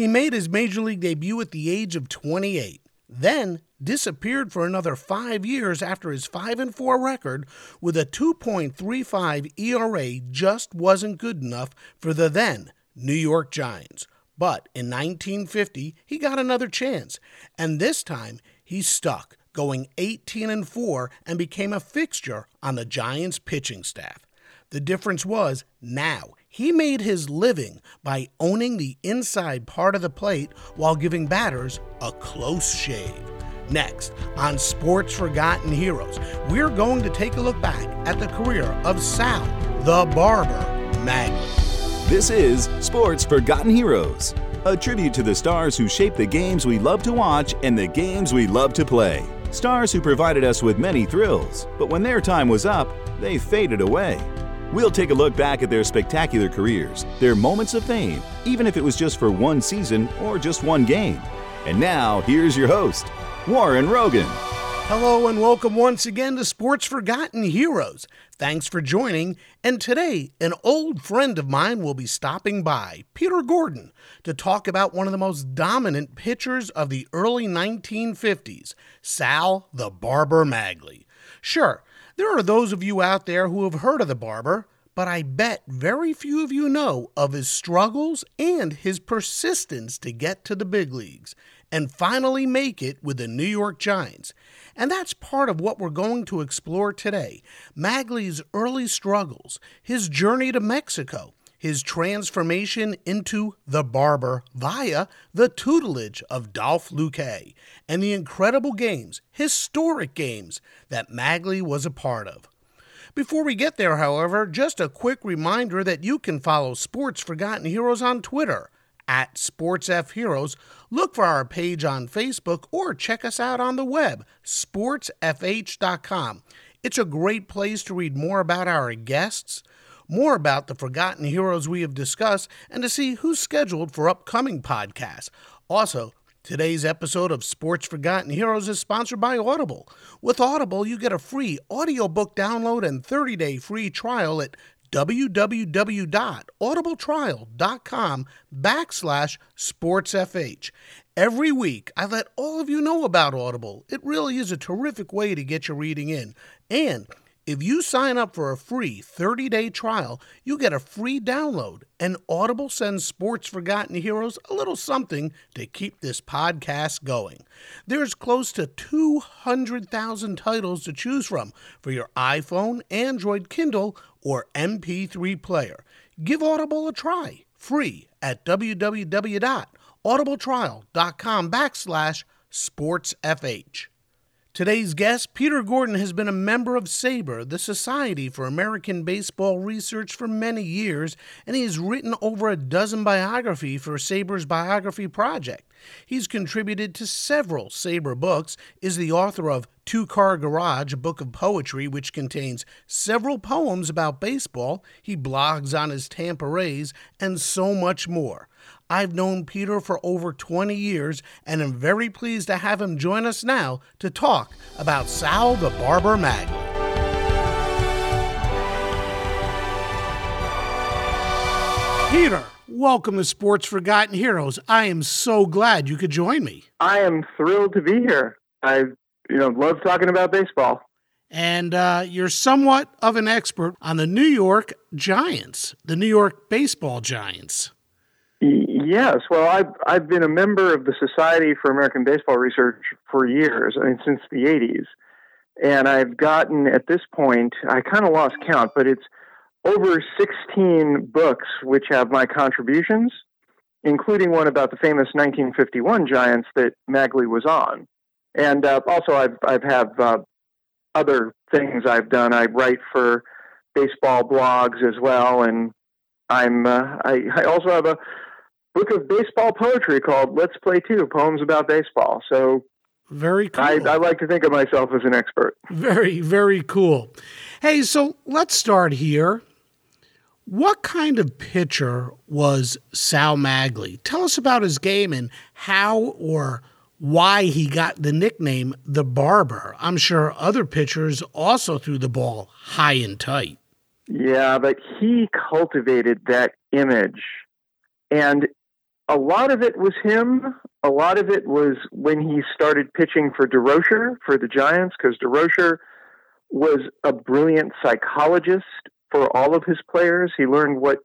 He made his major league debut at the age of 28, then disappeared for another five years after his 5 and 4 record with a 2.35 ERA just wasn't good enough for the then New York Giants. But in 1950, he got another chance, and this time he stuck, going 18 and 4 and became a fixture on the Giants pitching staff. The difference was now he made his living by owning the inside part of the plate while giving batters a close shave. Next, on Sports Forgotten Heroes, we're going to take a look back at the career of Sal the Barber Maglie. This is Sports Forgotten Heroes, a tribute to the stars who shaped the games we love to watch and the games we love to play. Stars who provided us with many thrills, but when their time was up, they faded away. We'll take a look back at their spectacular careers, their moments of fame, even if it was just for one season or just one game. And now, here's your host, Warren Rogan. Hello and welcome once again to Sports Forgotten Heroes. Thanks for joining. And today, an old friend of mine will be stopping by, Peter Gordon, to talk about one of the most dominant pitchers of the early 1950s, Sal the Barber Maglie. Sure, there are those of you out there who have heard of the barber, but I bet very few of you know of his struggles and his persistence to get to the big leagues and finally make it with the New York Giants. And that's part of what we're going to explore today Maglie's early struggles, his journey to Mexico, his transformation into the barber via the tutelage of Dolph Luque, and the incredible games, historic games, that Maglie was a part of. Before we get there, however, just a quick reminder that you can follow Sports Forgotten Heroes on Twitter at SportsFHeroes. Look for our page on Facebook or check us out on the web, sportsfh.com. It's a great place to read more about our guests, more about the forgotten heroes we have discussed, and to see who's scheduled for upcoming podcasts. Also, Today's episode of Sports Forgotten Heroes is sponsored by Audible. With Audible, you get a free audiobook download and 30-day free trial at www.audibletrial.com backslash sportsfh. Every week, I let all of you know about Audible. It really is a terrific way to get your reading in. And if you sign up for a free 30 day trial, you get a free download, and Audible sends Sports Forgotten Heroes a little something to keep this podcast going. There's close to 200,000 titles to choose from for your iPhone, Android, Kindle, or MP3 player. Give Audible a try, free at www.audibletrial.com backslash sportsfh. Today's guest, Peter Gordon, has been a member of SABR, the Society for American Baseball Research, for many years, and he has written over a dozen biographies for SABR's Biography Project. He's contributed to several SABR books, is the author of Two Car Garage, a book of poetry which contains several poems about baseball. He blogs on his Tampa Rays, and so much more. I've known Peter for over 20 years and am very pleased to have him join us now to talk about Sal the Barber Maglie. Peter, welcome to Sports Forgotten Heroes. I am so glad you could join me. I am thrilled to be here. I, you know, love talking about baseball. And uh, you're somewhat of an expert on the New York Giants, the New York Baseball Giants. Yes, well, I've I've been a member of the Society for American Baseball Research for years. I mean, since the '80s, and I've gotten at this point, I kind of lost count, but it's over 16 books which have my contributions, including one about the famous 1951 Giants that Maglie was on, and uh, also I've I've have uh, other things I've done. I write for baseball blogs as well, and I'm uh, I, I also have a book of baseball poetry called Let's Play Two Poems About Baseball. So very cool. I, I, like to think of myself as an expert. Very, very cool. Hey, so let's start here. What kind of pitcher was Sal Maglie? Tell us about his game and how or why he got the nickname the Barber. I'm sure other pitchers also threw the ball high and tight. Yeah, but he cultivated that image. And a lot of it was him. A lot of it was when he started pitching for Durocher for the Giants, because Durocher was a brilliant psychologist for all of his players. He learned what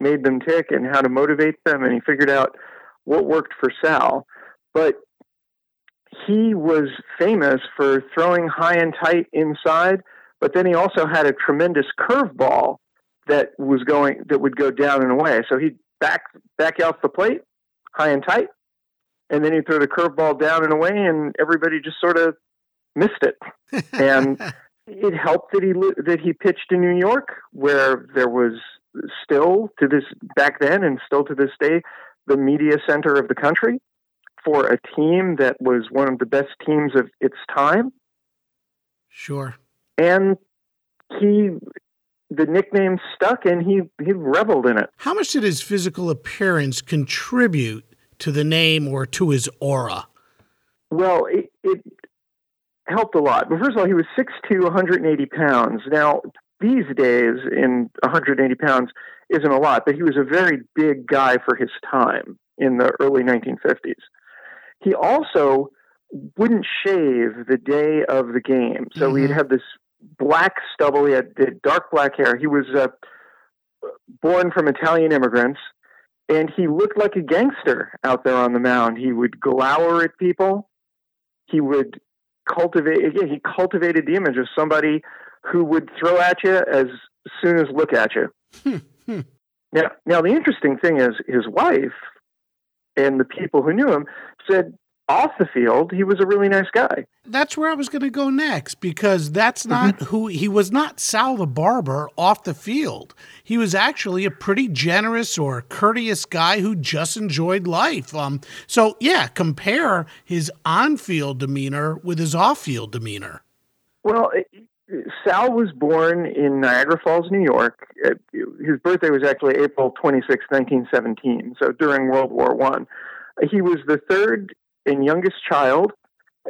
made them tick and how to motivate them, and he figured out what worked for Sal. But he was famous for throwing high and tight inside, but then he also had a tremendous curveball that was going that would go down and away. So he'd back back out the plate, high and tight, and then he threw the curveball down and away, and everybody just sort of missed it. and it helped that he that he pitched in New York, where there was still to this back then and still to this day the media center of the country for a team that was one of the best teams of its time. Sure. And he the nickname stuck and he he reveled in it. How much did his physical appearance contribute to the name or to his aura? Well, it, it helped a lot. But first of all, he was 6'2", 180 pounds. Now, these days, in 180 pounds isn't a lot, but he was a very big guy for his time in the early 1950s. He also wouldn't shave the day of the game. So mm-hmm. he'd have this black stubble. He had dark black hair. He was uh, born from Italian immigrants, and he looked like a gangster out there on the mound. He would glower at people. He would cultivate. Again, he cultivated the image of somebody who would throw at you as soon as look at you. Hmm, hmm. Now, now the interesting thing is his wife and the people who knew him said off the field, he was a really nice guy. That's where I was going to go next because that's not mm-hmm. who he was. Not Sal the barber off the field. He was actually a pretty generous or courteous guy who just enjoyed life. Um, so yeah, compare his on-field demeanor with his off-field demeanor. Well, Sal was born in Niagara Falls, New York. His birthday was actually April 26, 1917, so during World War One. He was the third and youngest child,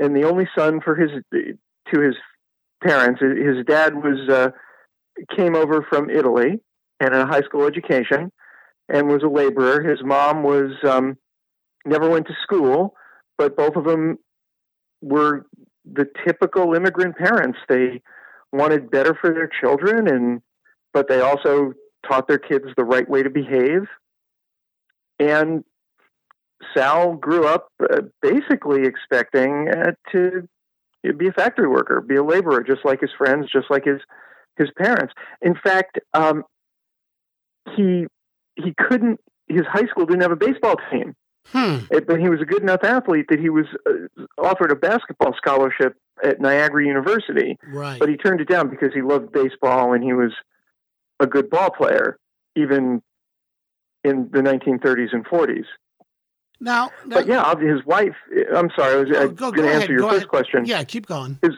and the only son for his to his parents. His dad was uh, came over from Italy and had a high school education, and was a laborer. His mom was um, never went to school, but both of them were the typical immigrant parents. They wanted better for their children, and but they also taught their kids the right way to behave. And Sal grew up uh, basically expecting uh, to be a factory worker, be a laborer, just like his friends, just like his his parents. In fact, um, he he couldn't. His high school didn't have a baseball team, hmm. it, but he was a good enough athlete that he was uh, offered a basketball scholarship at Niagara University. Right. But he turned it down because he loved baseball and he was a good ball player, even in the 1930s and 40s. Now, now, but yeah, his wife. I'm sorry, I was uh, going to answer your go first ahead. question. Yeah, keep going. His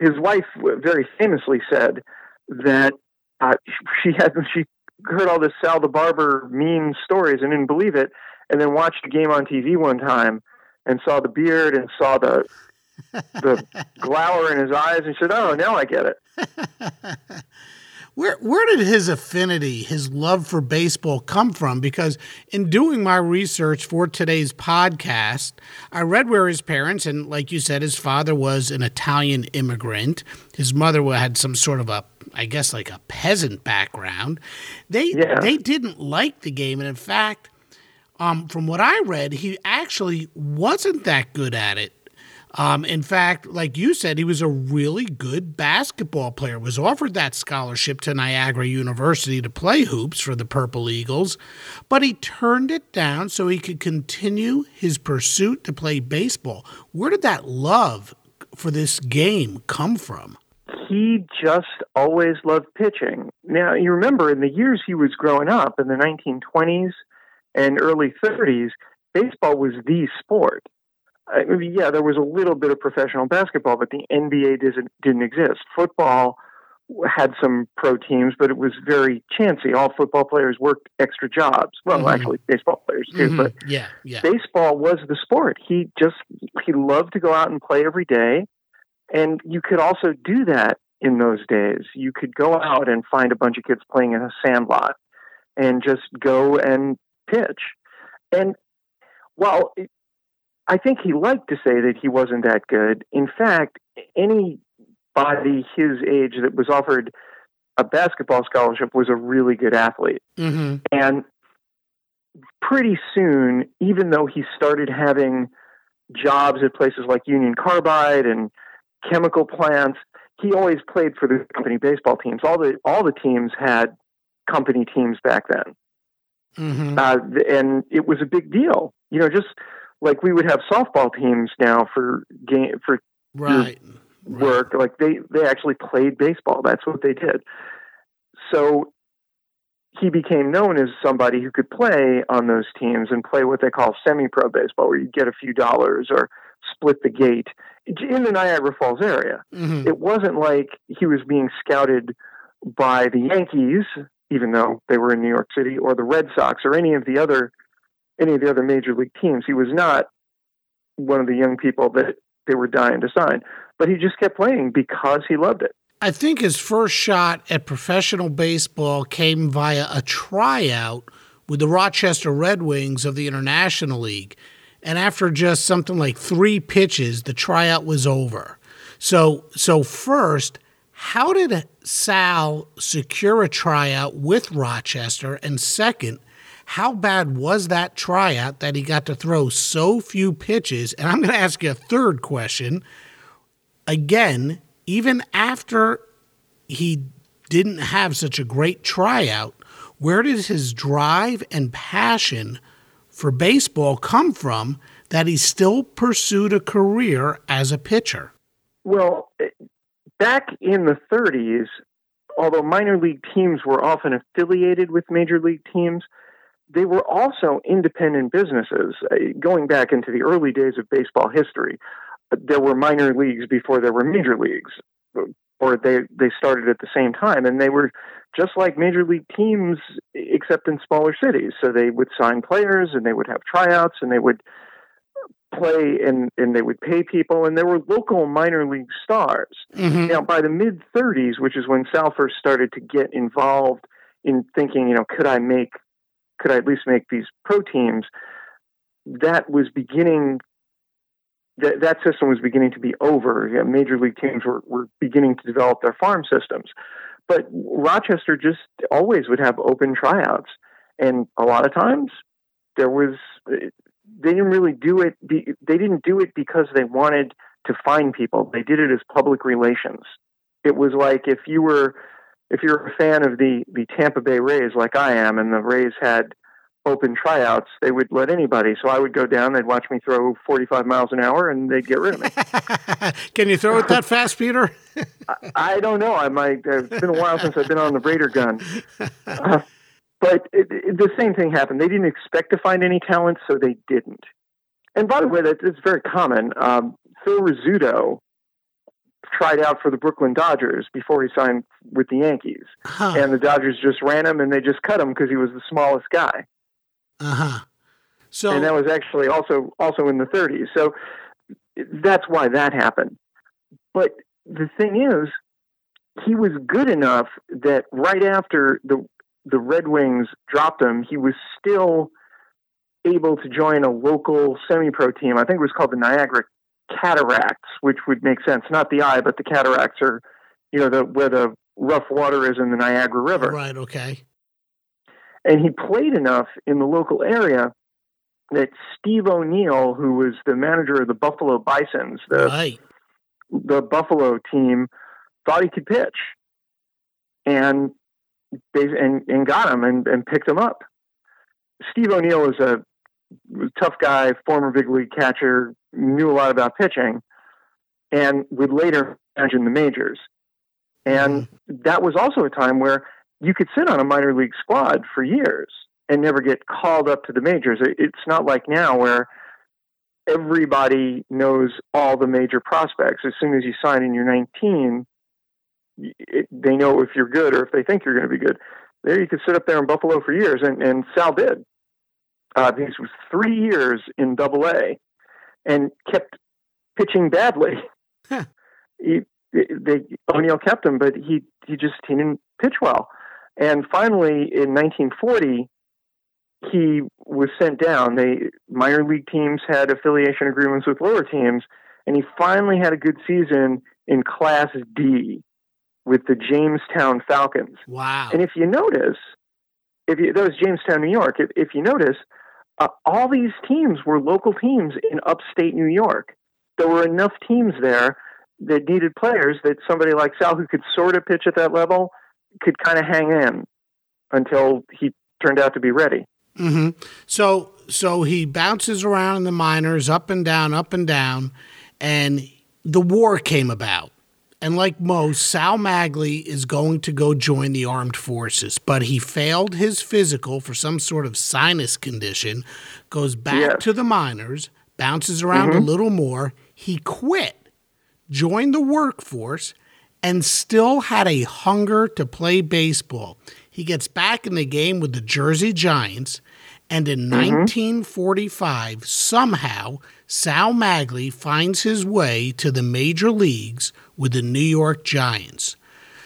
his wife very famously said that uh, she had she heard all this Sal the Barber mean stories and didn't believe it, and then watched a game on TV one time and saw the beard and saw the the glower in his eyes and said, "Oh, now I get it." Where where did his affinity, his love for baseball come from? Because in doing my research for today's podcast, I read where his parents and like you said his father was an Italian immigrant. His mother had some sort of a I guess like a peasant background. They yeah. they didn't like the game and in fact um, from what I read, he actually wasn't that good at it um, in fact, like you said, he was a really good basketball player. Was offered that scholarship to Niagara University to play hoops for the Purple Eagles, but he turned it down so he could continue his pursuit to play baseball. Where did that love for this game come from? He just always loved pitching. Now, you remember in the years he was growing up in the 1920s, and early 30s, baseball was the sport. I mean, yeah, there was a little bit of professional basketball, but the NBA didn't, didn't exist. Football had some pro teams, but it was very chancy. All football players worked extra jobs. Well, mm-hmm. actually, baseball players too. Mm-hmm. But yeah, yeah, baseball was the sport. He just he loved to go out and play every day, and you could also do that in those days. You could go out and find a bunch of kids playing in a sandlot, and just go and pitch. And while I think he liked to say that he wasn't that good, in fact, any body his age that was offered a basketball scholarship was a really good athlete. Mm-hmm. And pretty soon, even though he started having jobs at places like Union Carbide and chemical plants, he always played for the company baseball teams. All the all the teams had company teams back then, mm-hmm. uh, and it was a big deal. You know, just like we would have softball teams now for game for right work. Like they they actually played baseball. That's what they did. So he became known as somebody who could play on those teams and play what they call semi-pro baseball, where you get a few dollars or split the gate in the Niagara Falls area. Mm-hmm. It wasn't like he was being scouted by the Yankees, even though they were in New York City, or the Red Sox, or any of the other any of the other major league teams. He was not one of the young people that they were dying to sign but he just kept playing because he loved it. I think his first shot at professional baseball came via a tryout with the Rochester Red Wings of the International League. And after just something like three pitches, the tryout was over. So, so first, how did Sal secure a tryout with Rochester? And second, how bad was that tryout that he got to throw so few pitches? And I'm going to ask you a third question again, even after he didn't have such a great tryout, where did his drive and passion for baseball come from that he still pursued a career as a pitcher? Well, back in the 30s, although minor league teams were often affiliated with major league teams, they were also independent businesses. Uh, going back into the early days of baseball history, there were minor leagues before there were major leagues, or they they started at the same time, and they were just like major league teams, except in smaller cities. So they would sign players, and they would have tryouts, and they would play, and and they would pay people, and there were local minor league stars. Mm-hmm. Now, by the mid '30s, which is when Sal first started to get involved in thinking, you know, could I make, could I at least make these pro teams? That was beginning that that system was beginning to be over. Major league teams were, were beginning to develop their farm systems. But Rochester just always would have open tryouts. And a lot of times there was, they didn't really do it, they didn't do it because they wanted to find people. They did it as public relations. It was like if you were, if you're a fan of the, the Tampa Bay Rays like I am, and the Rays had open tryouts, they would let anybody. So I would go down, they'd watch me throw 45 miles an hour, and they'd get rid of me. Can you throw it that fast, Peter? I, I, don't know. I might. It's been a while since I've been on the radar gun. Uh, but it, it, the same thing happened. They didn't expect to find any talent, so they didn't. And by the way, that is very common. Um, Phil Rizzuto tried out for the Brooklyn Dodgers before he signed with the Yankees, huh. and the Dodgers just ran him, and they just cut him because he was the smallest guy. Uh huh. So and that was actually also also in the 30s. So that's why that happened. But the thing is, he was good enough that right after the the Red Wings dropped him, he was still able to join a local semi-pro team. I think it was called the Niagara Cataracts, which would make sense. Not the eye, but the cataracts are, you know, the where the rough water is in the Niagara River. Right. Okay. And he played enough in the local area that Steve O'Neill, who was the manager of the Buffalo Bisons, the, right. the Buffalo team, thought he could pitch. And they and, and got him and, and picked him up. Steve O'Neill is a tough guy, former big league catcher, knew a lot about pitching, and would later manage in the majors. And mm-hmm. that was also a time where you could sit on a minor league squad for years. and never get called up to the majors. It's not like now where everybody knows all the major prospects. As soon as you sign and you're 19, it, they know if you're good or if they think you're going to be good. There, you could sit up there in Buffalo for years, and, and Sal did. Uh, he was three years in Double A, and kept pitching badly. Huh. He, they O'Neill kept him, but he he just he didn't pitch well. And finally, in 1940, he was sent down. They minor league teams had affiliation agreements with lower teams, and he finally had a good season in Class D with the Jamestown Falcons. Wow! And if you notice, if you, that was Jamestown, New York. If, if you notice, uh, all these teams were local teams in upstate New York. There were enough teams there that needed players that somebody like Sal, who could sort of pitch at that level, could kind of hang in until he turned out to be ready. Mm-hmm. So, so he bounces around in the minors, up and down, up and down, and the war came about. And like most, Sal Maglie is going to go join the armed forces, but he failed his physical for some sort of sinus condition, goes back yes. to the minors, bounces around mm-hmm. a little more. He quit, joined the workforce, and still had a hunger to play baseball. He gets back in the game with the Jersey Giants, and in mm-hmm. 1945, somehow, Sal Maglie finds his way to the major leagues with the New York Giants.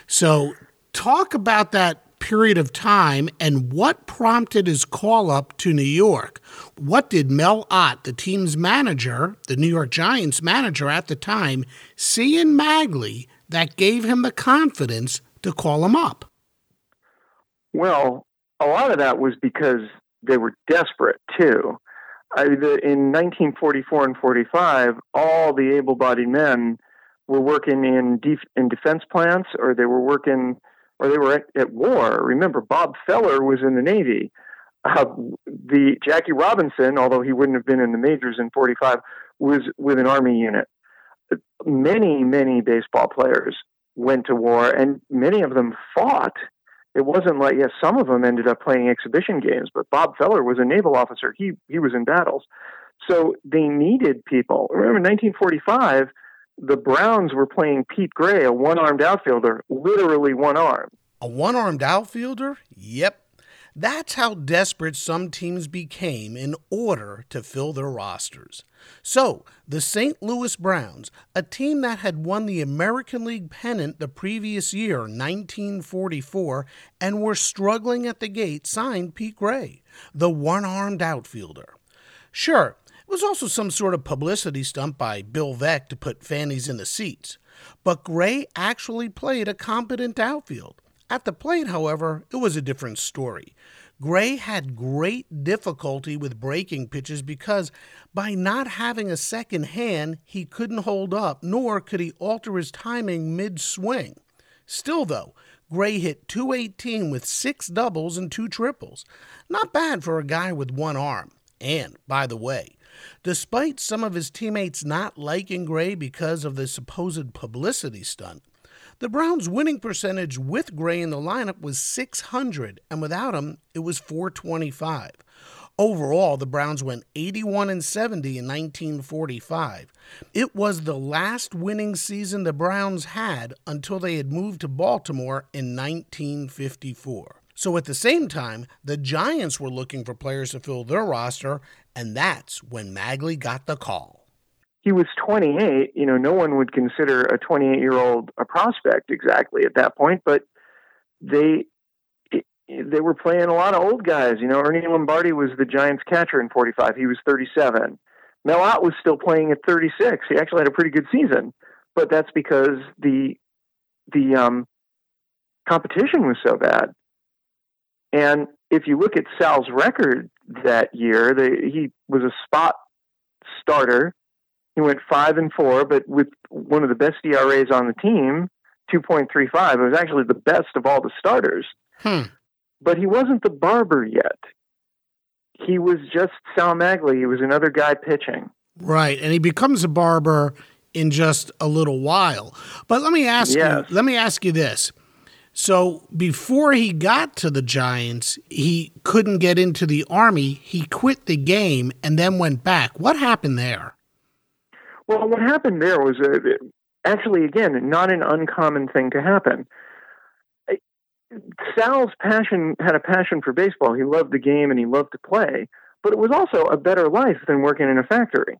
So, talk about that period of time and what prompted his call up to New York. What did Mel Ott, the team's manager, the New York Giants manager at the time, see in Maglie that gave him the confidence to call him up? Well, a lot of that was because they were desperate too. I, in 1944 and 45, all the able-bodied men were working in def, in defense plants, or they were working, or they were at, at war. Remember, Bob Feller was in the Navy. Uh, the Jackie Robinson, although he wouldn't have been in the majors in 45, was with an army unit. Many, many baseball players went to war, and many of them fought it wasn't like yes, some of them ended up playing exhibition games, but Bob Feller was a naval officer. He he was in battles, so they needed people. Remember, in 1945, the Browns were playing Pete Gray, a one-armed outfielder, literally one arm. A one-armed outfielder? Yep, that's how desperate some teams became in order to fill their rosters. So, the St. Louis Browns, a team that had won the American League pennant the previous year, 1944, and were struggling at the gate, signed Pete Gray, the one armed outfielder. Sure, it was also some sort of publicity stunt by Bill Veeck to put fannies in the seats, but Gray actually played a competent outfield. At the plate, however, it was a different story. Gray had great difficulty with breaking pitches because by not having a second hand, he couldn't hold up, nor could he alter his timing mid swing. Still, though, Gray hit 218 with six doubles and two triples. Not bad for a guy with one arm. And, by the way, despite some of his teammates not liking Gray because of the supposed publicity stunt, the Browns' winning percentage with Gray in the lineup was 600, and without him, it was 425. Overall, the Browns went 81 and 70 in 1945. It was the last winning season the Browns had until they had moved to Baltimore in 1954. So at the same time, the Giants were looking for players to fill their roster, and that's when Maglie got the call he was 28. You know, no one would consider a 28 year old a prospect exactly at that point, but they they were playing a lot of old guys. You know, Ernie Lombardi was the Giants catcher in 45. He was 37. Mel Ott was still playing at 36. He actually had a pretty good season, but that's because the the um, competition was so bad. And if you look at Sal's record that year, the, he was a spot starter he went five and four, but with one of the best ERAs on the team, 2.35. It was actually the best of all the starters. Hmm. But he wasn't the barber yet. He was just Sal Maglie. He was another guy pitching. Right, and he becomes a barber in just a little while. But let me ask yes. you. Let me ask you this: So before he got to the Giants, he couldn't get into the Army. He quit the game and then went back. What happened there? Well, what happened there was uh, actually, again, not an uncommon thing to happen. Sal's passion had a passion for baseball. He loved the game and he loved to play, but it was also a better life than working in a factory.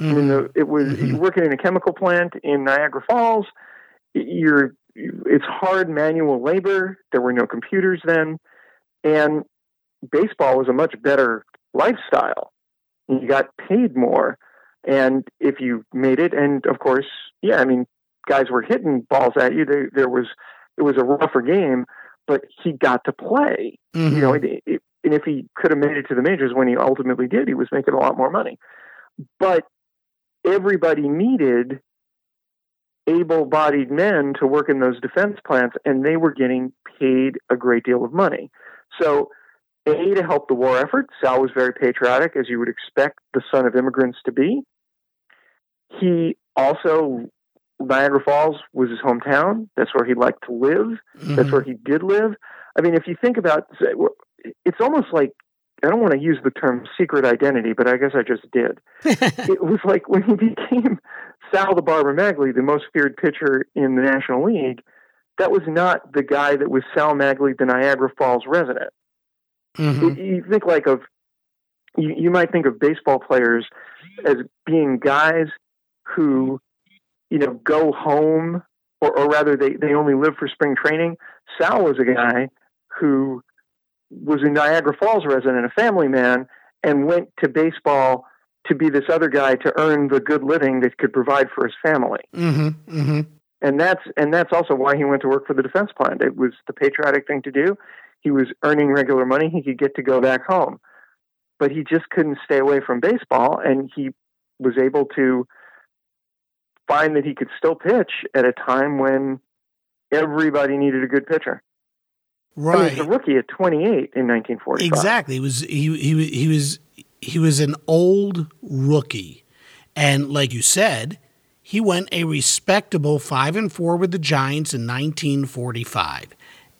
Mm-hmm. I mean, the, it was mm-hmm. working in a chemical plant in Niagara Falls. You're it's hard manual labor. There were no computers then, and baseball was a much better lifestyle. You got paid more, and if you made it, and of course, yeah, I mean, guys were hitting balls at you. There, there was it was a rougher game, but he got to play. Mm-hmm. You know, it, it, and if he could have made it to the majors when he ultimately did, he was making a lot more money. But everybody needed able-bodied men to work in those defense plants, and they were getting paid a great deal of money. So, a to help the war effort, Sal was very patriotic, as you would expect the son of immigrants to be. He also Niagara Falls was his hometown. That's where he liked to live. Mm-hmm. That's where he did live. I mean, if you think about, it's almost like I don't want to use the term secret identity, but I guess I just did. it was like when he became Sal the Barber Maglie, the most feared pitcher in the National League. That was not the guy that was Sal Maglie, the Niagara Falls resident. Mm-hmm. You think like of you, you might think of baseball players as being guys who you know, go home, or, or rather, they, they only live for spring training. Sal was a guy who was a Niagara Falls resident, a family man, and went to baseball to be this other guy to earn the good living that could provide for his family. Mm-hmm, mm-hmm. And that's and that's also why he went to work for the defense plant. It was the patriotic thing to do. He was earning regular money. He could get to go back home, but he just couldn't stay away from baseball. And he was able to find that he could still pitch at a time when everybody needed a good pitcher. Right, I mean, a rookie at 28 in 1945. Exactly, he was he he he was he was an old rookie, and like you said, he went a respectable five and four with the Giants in 1945.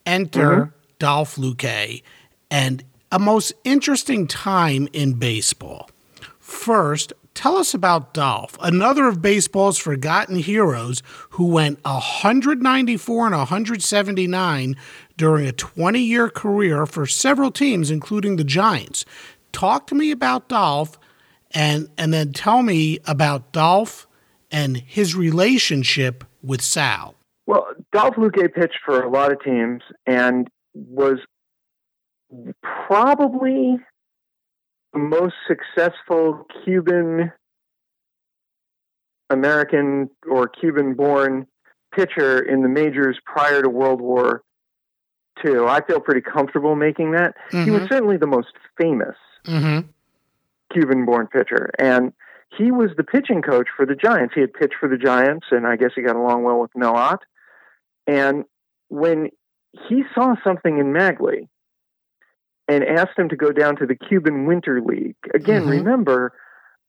Enter mm-hmm. Dolph Luque, and a most interesting time in baseball. First, Tell us about Dolph, another of baseball's forgotten heroes who went 194 and 179 during a 20 year career for several teams, including the Giants. Talk to me about Dolph and, and then tell me about Dolph and his relationship with Sal. Well, Dolph Luque pitched for a lot of teams and was probably the most successful Cuban American or Cuban born pitcher in the majors prior to World War II. I feel pretty comfortable making that. Mm-hmm. He was mm-hmm. certainly the most famous mm-hmm. Cuban born pitcher. And he was the pitching coach for the Giants. He had pitched for the Giants, and I guess he got along well with Mel Ott. And when he saw something in Maglie, and asked him to go down to the Cuban Winter League. Again, mm-hmm. remember,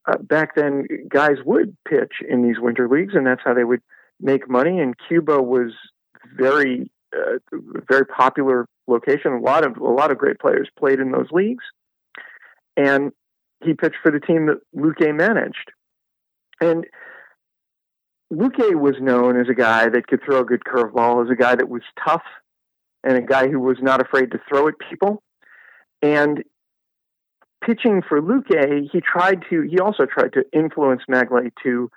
uh, back then guys would pitch in these winter leagues, and that's how they would make money. And Cuba was very, uh, very popular location. A lot of a lot of great players played in those leagues, and he pitched for the team that Luque managed. And Luque was known as a guy that could throw a good curveball, as a guy that was tough, and a guy who was not afraid to throw at people. And pitching for Luque, he tried to. He also tried to influence Maglie to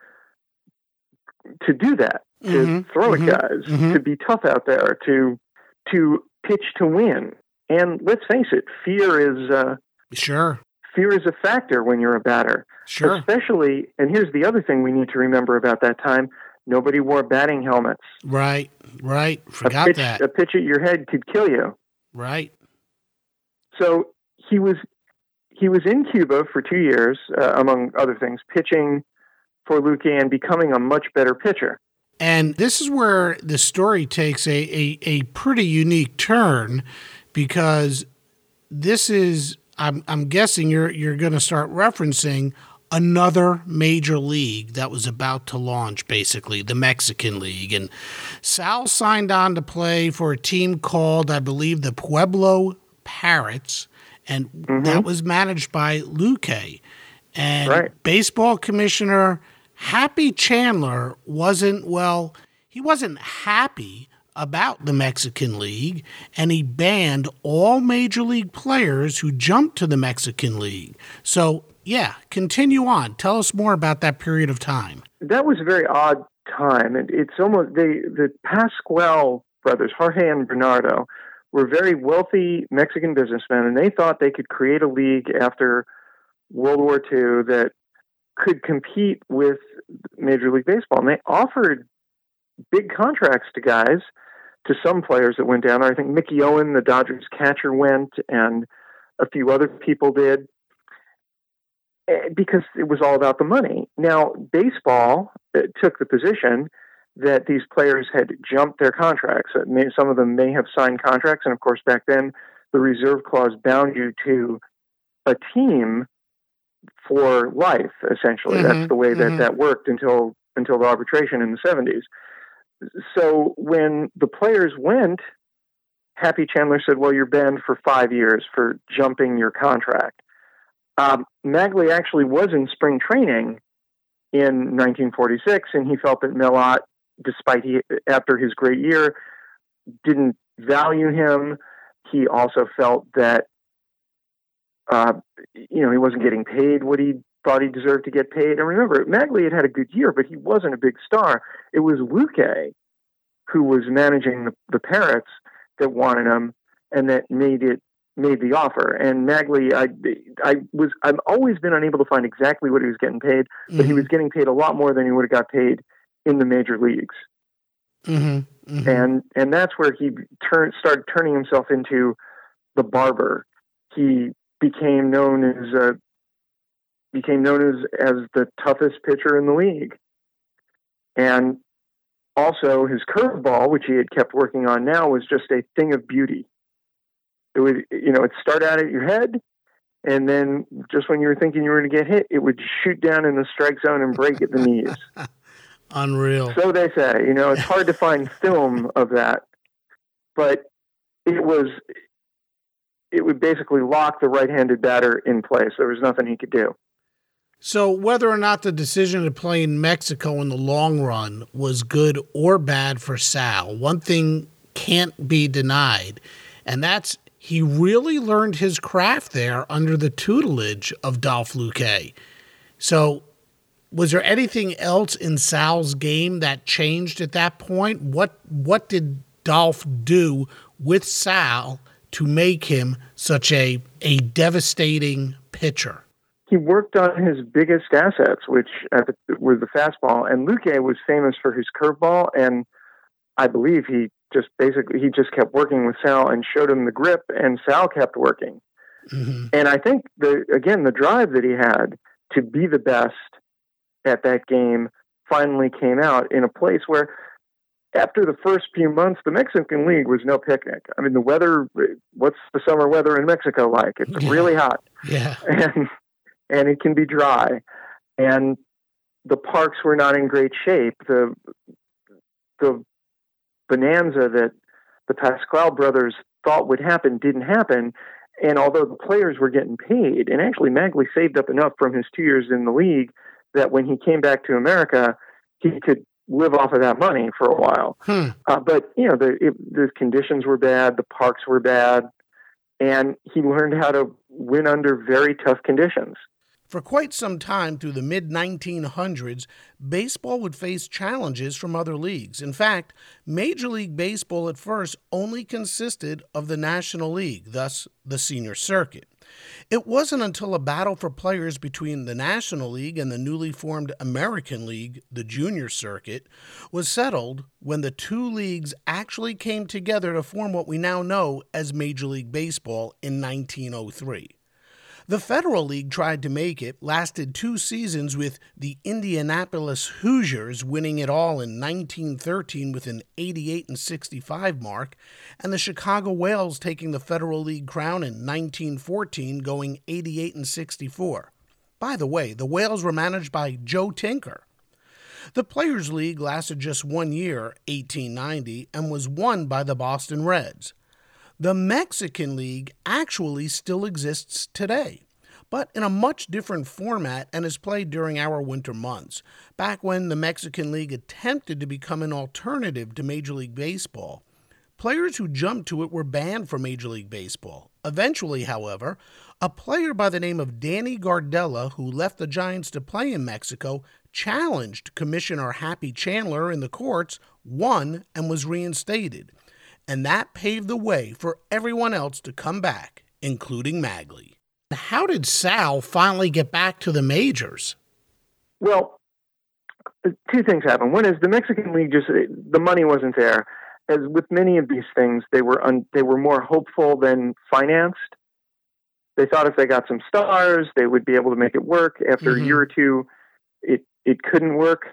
to do that, to mm-hmm. throw mm-hmm. at guys, mm-hmm. to be tough out there, to to pitch to win. And let's face it, fear is uh, sure fear is a factor when you're a batter. Sure. Especially, and here's the other thing we need to remember about that time: nobody wore batting helmets. Right, right. Forgot a pitch, that. A pitch at your head could kill you. Right. So he was he was in Cuba for two years, uh, among other things, pitching for Luque and becoming a much better pitcher. And this is where the story takes a, a, a pretty unique turn because this is, I'm, I'm guessing you're, you're going to start referencing another major league that was about to launch, basically, the Mexican League. And Sal signed on to play for a team called, I believe, the Puebla Parrots, and mm-hmm. that was managed by Luque. And right. baseball commissioner Happy Chandler wasn't, well, he wasn't happy about the Mexican League, and he banned all major league players who jumped to the Mexican League. So, yeah, continue on. Tell us more about that period of time. That was a very odd time. and It's almost they, the Pasquel brothers, Jorge and Bernardo, were very wealthy Mexican businessmen, and they thought they could create a league after World War II that could compete with Major League Baseball. And they offered big contracts to guys, to some players that went down. I think Mickey Owen, the Dodgers catcher, went, and a few other people did because it was all about the money. Now, baseball uh, took the position that these players had jumped their contracts. Some of them may have signed contracts, and of course, back then, the reserve clause bound you to a team for life. Essentially, mm-hmm. that's the way that mm-hmm. that worked until until the arbitration in the seventies. So when the players went, Happy Chandler said, "Well, you're banned for five years for jumping your contract." Um, Maglie actually was in spring training in 1946, and he felt that Mel Ott despite he after his great year didn't value him. He also felt that uh, you know he wasn't getting paid what he thought he deserved to get paid. And remember, Maglie had had a good year, but he wasn't a big star. It was Luque who was managing the, the Parrots that wanted him and that made it made the offer. And Maglie, I, I was, I've always been unable to find exactly what he was getting paid, but mm-hmm. he was getting paid a lot more than he would have got paid in the major leagues. Mm-hmm, mm-hmm. And and that's where he turned started turning himself into the barber. He became known as uh, became known as as the toughest pitcher in the league. And also his curveball, which he had kept working on now, was just a thing of beauty. It would you know, it start out at your head and then just when you were thinking you were going to get hit, it would shoot down in the strike zone and break at the knees. Unreal. So they say. You know, it's hard to find film of that, but it was. It would basically lock the right-handed batter in place. There was nothing he could do. So, whether or not the decision to play in Mexico in the long run was good or bad for Sal, one thing can't be denied, and that's he really learned his craft there under the tutelage of Dolph Luque. So, was there anything else in Sal's game that changed at that point? What what did Dolph do with Sal to make him such a a devastating pitcher? He worked on his biggest assets, which were the fastball, and Luque was famous for his curveball, and I believe he just basically he just kept working with Sal and showed him the grip, and Sal kept working. Mm-hmm. And I think the again the drive that he had to be the best at that game finally came out in a place where after the first few months, the Mexican League was no picnic. I mean, the weather, what's the summer weather in Mexico like? It's yeah. really hot. Yeah. And, and it can be dry. And the parks were not in great shape. The, the bonanza that the Pasquel brothers thought would happen didn't happen. And although the players were getting paid, and actually Maglie saved up enough from his two years in the league that when he came back to America, he could live off of that money for a while. Hmm. Uh, but you know, the it, the conditions were bad, the parks were bad, and he learned how to win under very tough conditions. For quite some time through the mid 1900s, baseball would face challenges from other leagues. In fact, Major League Baseball at first only consisted of the National League, thus the senior circuit. It wasn't until a battle for players between the National League and the newly formed American League, the junior circuit, was settled when the two leagues actually came together to form what we now know as Major League Baseball in 1903. The Federal League tried to make it, lasted two seasons with the Indianapolis Hoosiers winning it all in 1913 with an 88 and 65 mark, and the Chicago Whales taking the Federal League crown in 1914 going 88 and 64. By the way, the Whales were managed by Joe Tinker. The Players' League lasted just one year, 1890, and was won by the Boston Reds. The Mexican League actually still exists today, but in a much different format and is played during our winter months, back when the Mexican League attempted to become an alternative to Major League Baseball. Players who jumped to it were banned from Major League Baseball. Eventually, however, a player by the name of Danny Gardella, who left the Giants to play in Mexico, challenged Commissioner Happy Chandler in the courts, won, and was reinstated and that paved the way for everyone else to come back, including Maglie. How did Sal finally get back to the majors? Well, two things happened. One is the Mexican League just the money wasn't there. As with many of these things, they were un, they were more hopeful than financed. They thought if they got some stars, they would be able to make it work. After mm-hmm. a year or two, it it couldn't work.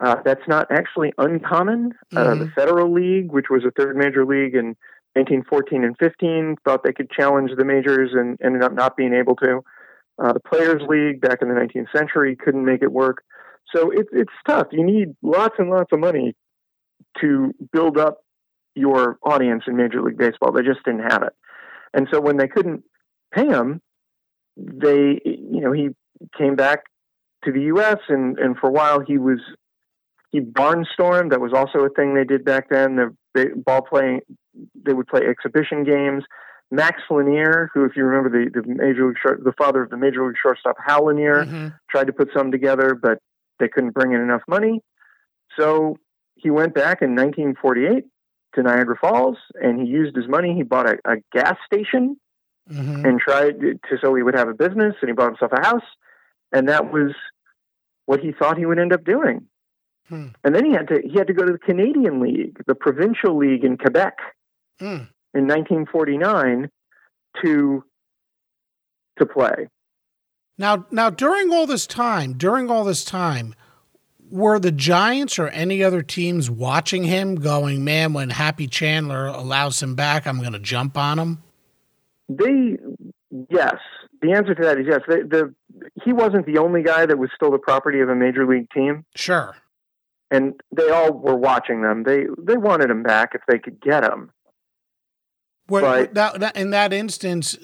Uh, that's not actually uncommon. Mm-hmm. Uh, the mm-hmm. Federal League, which was a third major league in 1914 and 15, thought they could challenge the majors and ended up not being able to. Uh, the Players League back in the 19th century couldn't make it work. So it, it's tough. You need lots and lots of money to build up your audience in Major League Baseball. They just didn't have it. And so when they couldn't pay him, they, you know, he came back to the U.S. and, and for a while he was he barnstormed. That was also a thing they did back then. The ball playing, they would play exhibition games. Max Lanier, who, if you remember, the, the major league short, the father of the major league shortstop Hal Lanier, mm-hmm. tried to put some together, but they couldn't bring in enough money. So he went back in 1948 to Niagara Falls, and he used his money. He bought a, a gas station mm-hmm. and tried to so he would have a business, and he bought himself a house, and that was what he thought he would end up doing. Hmm. And then he had to he had to go to the Canadian League, the provincial league in Quebec, hmm. in 1949 to to play. Now, now during all this time, during all this time, were the Giants or any other teams watching him, going, "Man, when Happy Chandler allows him back, I'm going to jump on him"? They, yes. The answer to that is yes. The, the he wasn't the only guy that was still the property of a major league team. Sure and they all were watching them. They they wanted him back if they could get him. Well, but, that, that, in that instance,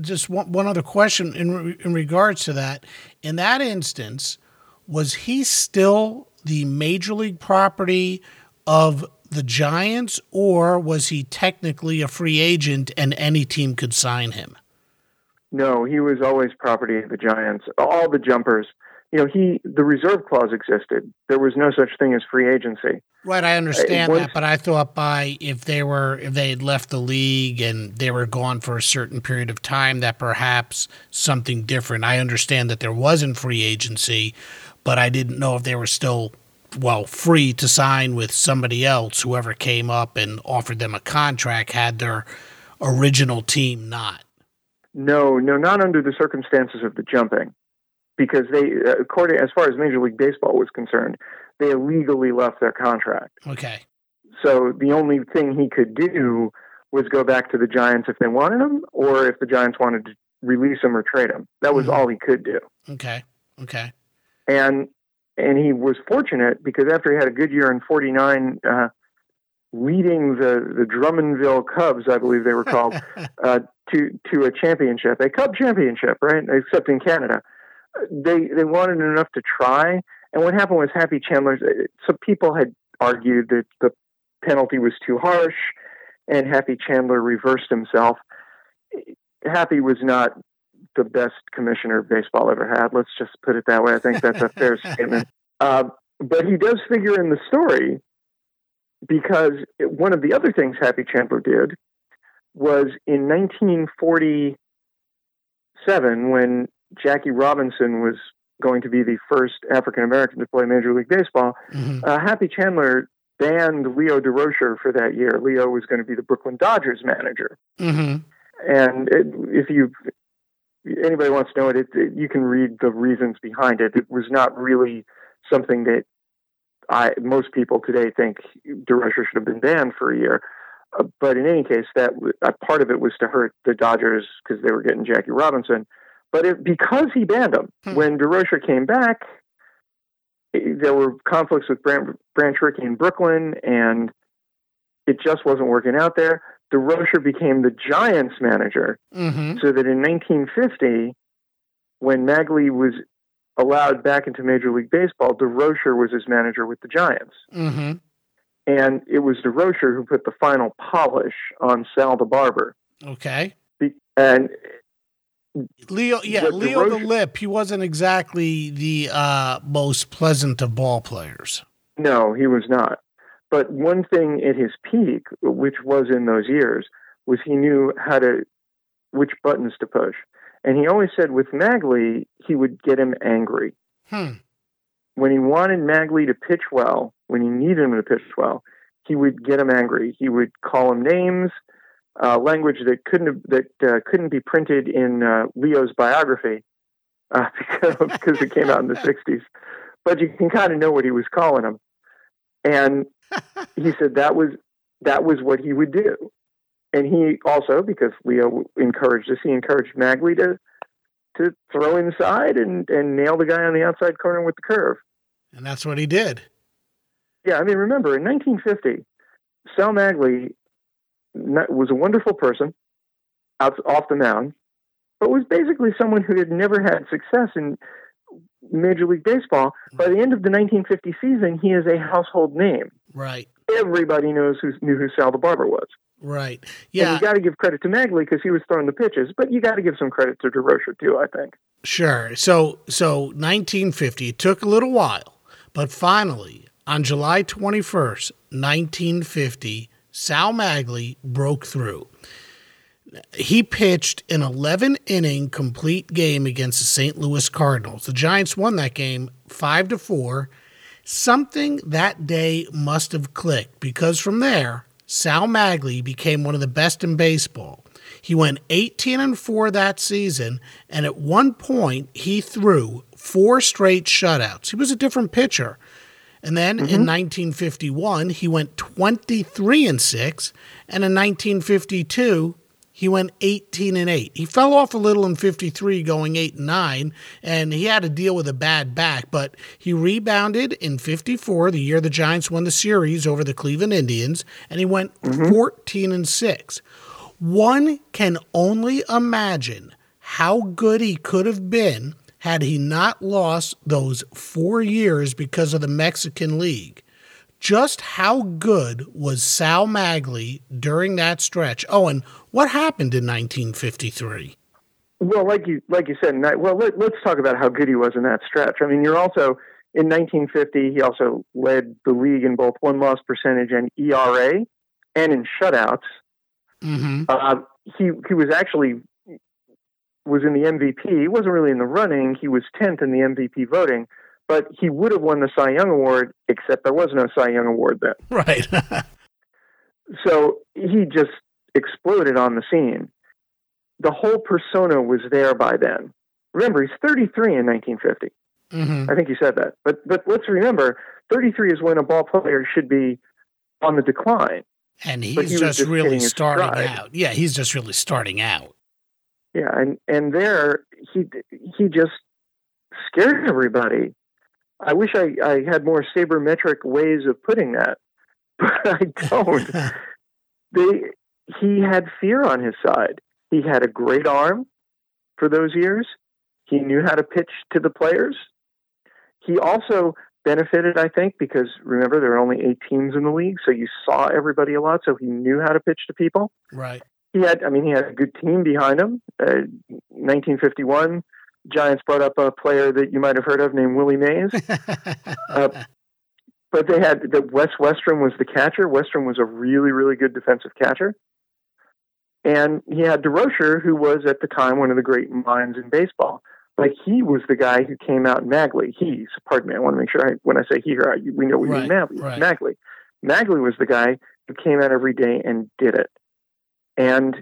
just one, one other question in in regards to that. In that instance, was he still the major league property of the Giants, or was he technically a free agent and any team could sign him? No, he was always property of the Giants. All the jumpers you know, he the reserve clause existed. There was no such thing as free agency. Right, I understand was, that, but I thought by if they were if they had left the league and they were gone for a certain period of time, that perhaps something different. I understand that there wasn't free agency, but I didn't know if they were still well free to sign with somebody else. Whoever came up and offered them a contract had their original team not. No, no, not under the circumstances of the jumping because they, according as far as Major League Baseball was concerned, they illegally left their contract. Okay. So the only thing he could do was go back to the Giants if they wanted him, or if the Giants wanted to release him or trade him. That was mm-hmm. all he could do. Okay. Okay. And and he was fortunate because after he had a good year in '49, uh, leading the the Drummondville Cubs, I believe they were called, uh, to to a championship, a Cub championship, right? Except in Canada they they wanted enough to try. And what happened was Happy Chandler. Some people had argued that the penalty was too harsh, and Happy Chandler reversed himself. Happy was not the best commissioner baseball ever had. Let's just put it that way. I think that's a fair statement. Uh, but he does figure in the story because one of the other things Happy Chandler did was in 1947 when Jackie Robinson was going to be the first African American to play Major League Baseball, mm-hmm. uh, Happy Chandler banned Leo Durocher for that year. Leo was going to be the Brooklyn Dodgers manager. Mm-hmm. And it, if you anybody wants to know it, it, it, you can read the reasons behind it. It was not really something that I most people today think Durocher should have been banned for a year. Uh, but in any case, that uh, part of it was to hurt the Dodgers because they were getting Jackie Robinson But it, because he banned him, Hmm. when Durocher came back, there were conflicts with Branch, Branch Rickey in Brooklyn, and it just wasn't working out there. Durocher became the Giants manager, Mm-hmm. so that in 1950, when Maglie was allowed back into Major League Baseball, Durocher was his manager with the Giants. Mm-hmm. And it was Durocher who put the final polish on Sal the Barber. Okay. Be- And Leo, yeah, Leo the Lip. He wasn't exactly the uh, most pleasant of ball players. no, he was not. But one thing at his peak, which was in those years, was he knew how to, which buttons to push. And he always said with Maglie, he would get him angry. Hmm. when he wanted Maglie to pitch well, when he needed him to pitch well, he would get him angry. He would call him names, uh, language that couldn't have, that uh, couldn't be printed in uh, Leo's biography uh, because, because it came out in the '60s. But you can kind of know what he was calling him, and he said that was that was what he would do. And he also, because Leo encouraged this, he encouraged Maglie to to throw inside and, and nail the guy on the outside corner with the curve. And that's what he did. Yeah, I mean, remember in 1950, Sal Maglie was a wonderful person out off the mound, but was basically someone who had never had success in Major League Baseball. Hmm. By the end of the 1950 season, he is a household name. Right. Everybody knows who knew who Sal the Barber was. Right. And Yeah. you got to give credit to Maglie because he was throwing the pitches, but you got to give some credit to Durocher too. I think. Sure. So so 1950 it took a little while, but finally on July 21st, 1950, Sal Maglie broke through. He pitched an 11 inning complete game against the St. Louis Cardinals. The Giants won that game 5 to 4. Something that day must have clicked because from there, Sal Maglie became one of the best in baseball. He went 18 and 4 that season, and at one point he threw four straight shutouts. He was a different pitcher. And then in mm-hmm. 1951, he went 23 and 6, and in 1952, he went 18 and 8. He fell off a little in 53 going 8 and 9 and he had to deal with a bad back, but he rebounded in 54, the year the Giants won the series over the Cleveland Indians, and he went mm-hmm. 14 and 6. One can only imagine how good he could have been had he not lost those 4 years because of the Mexican League. Just how good was Sal Maglie during that stretch? Oh, and what happened in 1953? Well, like you like you said, well, let, let's talk about how good he was in that stretch. I mean, you're also in 1950. He also led the league in both won loss percentage and ERA, and in shutouts. Mm-hmm. Uh, he he was actually was in the MVP. He wasn't really in the running. He was 10th in the MVP voting, but he would have won the Cy Young Award, except there was no Cy Young Award then. Right. So he just exploded on the scene. The whole persona was there by then. Remember, he's 33 in 1950. hmm I think you said that. But but let's remember, 33 is when a ball player should be on the decline. And he's he just, just really starting out. Yeah, he's just really starting out. Yeah, and and there he he just scared everybody. I wish I, I had more sabermetric ways of putting that, but I don't. they he had fear on his side. He had a great arm for those years. He knew how to pitch to the players. He also benefited, I think, because remember there are only eight teams in the league, so you saw everybody a lot, so he knew how to pitch to people. right. He had, I mean, he had a good team behind him. Uh, 1951, Giants brought up a player that you might have heard of named Willie Mays. Uh, but they had the Wes Westrum was the catcher. Westrum was a really, really good defensive catcher. And he had Durocher, who was at the time one of the great minds in baseball. Like he was the guy who came out in Maglie. He, pardon me, I want to make sure I, when I say he here, I, we know we mean Right, Maglie. right. Maglie. Maglie was the guy who came out every day and did it, and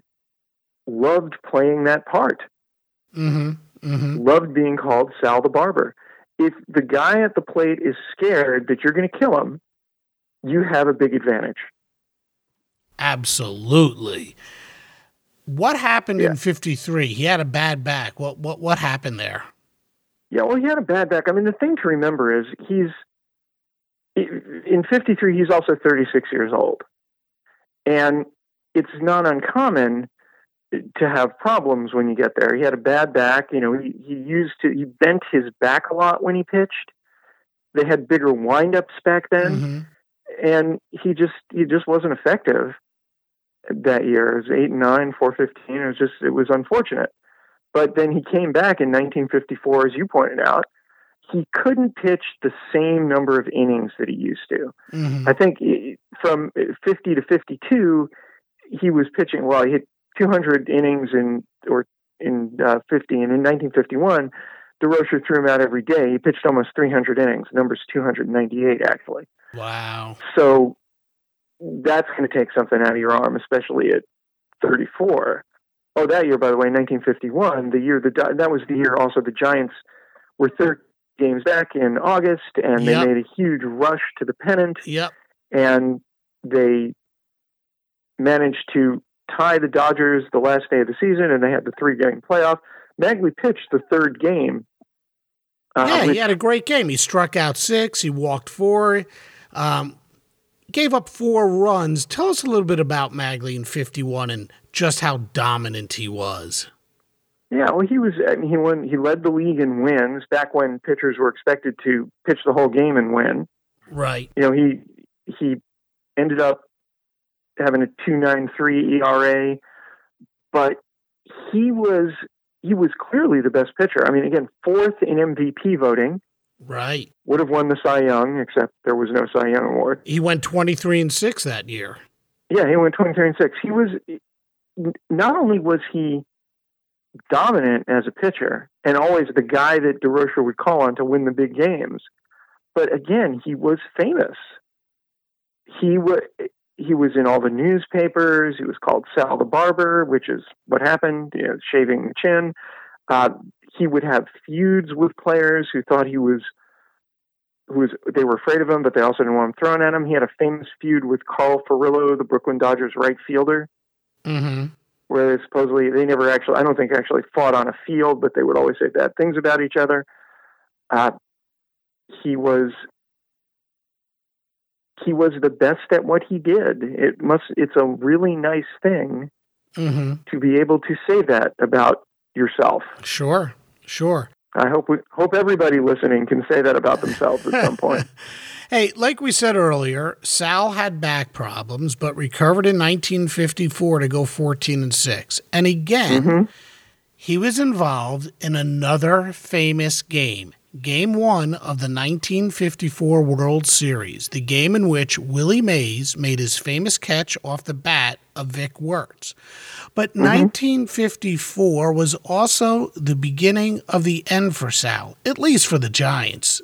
loved playing that part hmm hmm loved being called Sal the Barber. If the guy at the plate is scared that you're going to kill him, you have a big advantage. Absolutely. What happened yeah. in 53? He had a bad back. What what what happened there? Yeah, well, he had a bad back. I mean, the thing to remember is he's in 53 he's also 36 years old. And it's not uncommon to have problems when you get there. He had a bad back, you know, he, he used to he bent his back a lot when he pitched. They had bigger windups back then. Mm-hmm. And he just he just wasn't effective that year. It was eight and nine, four fifteen. It was just it was unfortunate. But then he came back in 1954, as you pointed out. He couldn't pitch the same number of innings that he used to. Mm-hmm. I think from 50 to 52, he was pitching. Well, he hit 200 innings in or in uh, 50, and in 1951, Durocher threw him out every day. He pitched almost 300 innings. Number's 298 actually. Wow. So that's going to take something out of your arm, especially at 34. Oh, that year, by the way, 1951, the year the that was the year also the Giants were third games back in August, and yep. they made a huge rush to the pennant. Yep. And they managed to tie the Dodgers the last day of the season, and they had the three game playoff. Maglie pitched the third game. Uh, yeah, he had a great game. He struck out six. He walked four. Um, gave up four runs. Tell us a little bit about Maglie in 51 and just how dominant he was. Yeah, well, he was. I mean, he won. He led the league in wins back when pitchers were expected to pitch the whole game and win. Right. You know, he he ended up having a two nine three ERA, but he was he was clearly the best pitcher. I mean, again, fourth in MVP voting. Right. Would have won the Cy Young, except there was no Cy Young award. He went 23 and 6 that year. Yeah, he went 23 and 6. He was not only was he dominant as a pitcher and always the guy that Durocher would call on to win the big games, but again, he was famous. He was he was in all the newspapers. He was called Sal the Barber, which is what happened, you know, shaving the chin. Uh, he would have feuds with players who thought he was who was they were afraid of him, but they also didn't want him thrown at him. He had a famous feud with Carl Furillo, the Brooklyn Dodgers right fielder, mm-hmm. where they supposedly they never actually I don't think actually fought on a field, but they would always say bad things about each other. Uh, he was he was the best at what he did. It must it's a really nice thing mm-hmm. to be able to say that about yourself. Sure. Sure. I hope we, hope everybody listening can say that about themselves at some point. hey, like we said earlier, Sal had back problems, but recovered in 1954 to go 14 and six. And again, mm-hmm. he was involved in another famous game. Game one of the 1954 World Series, the game in which Willie Mays made his famous catch off the bat of Vic Wertz. But mm-hmm. 1954 was also the beginning of the end for Sal, at least for the Giants.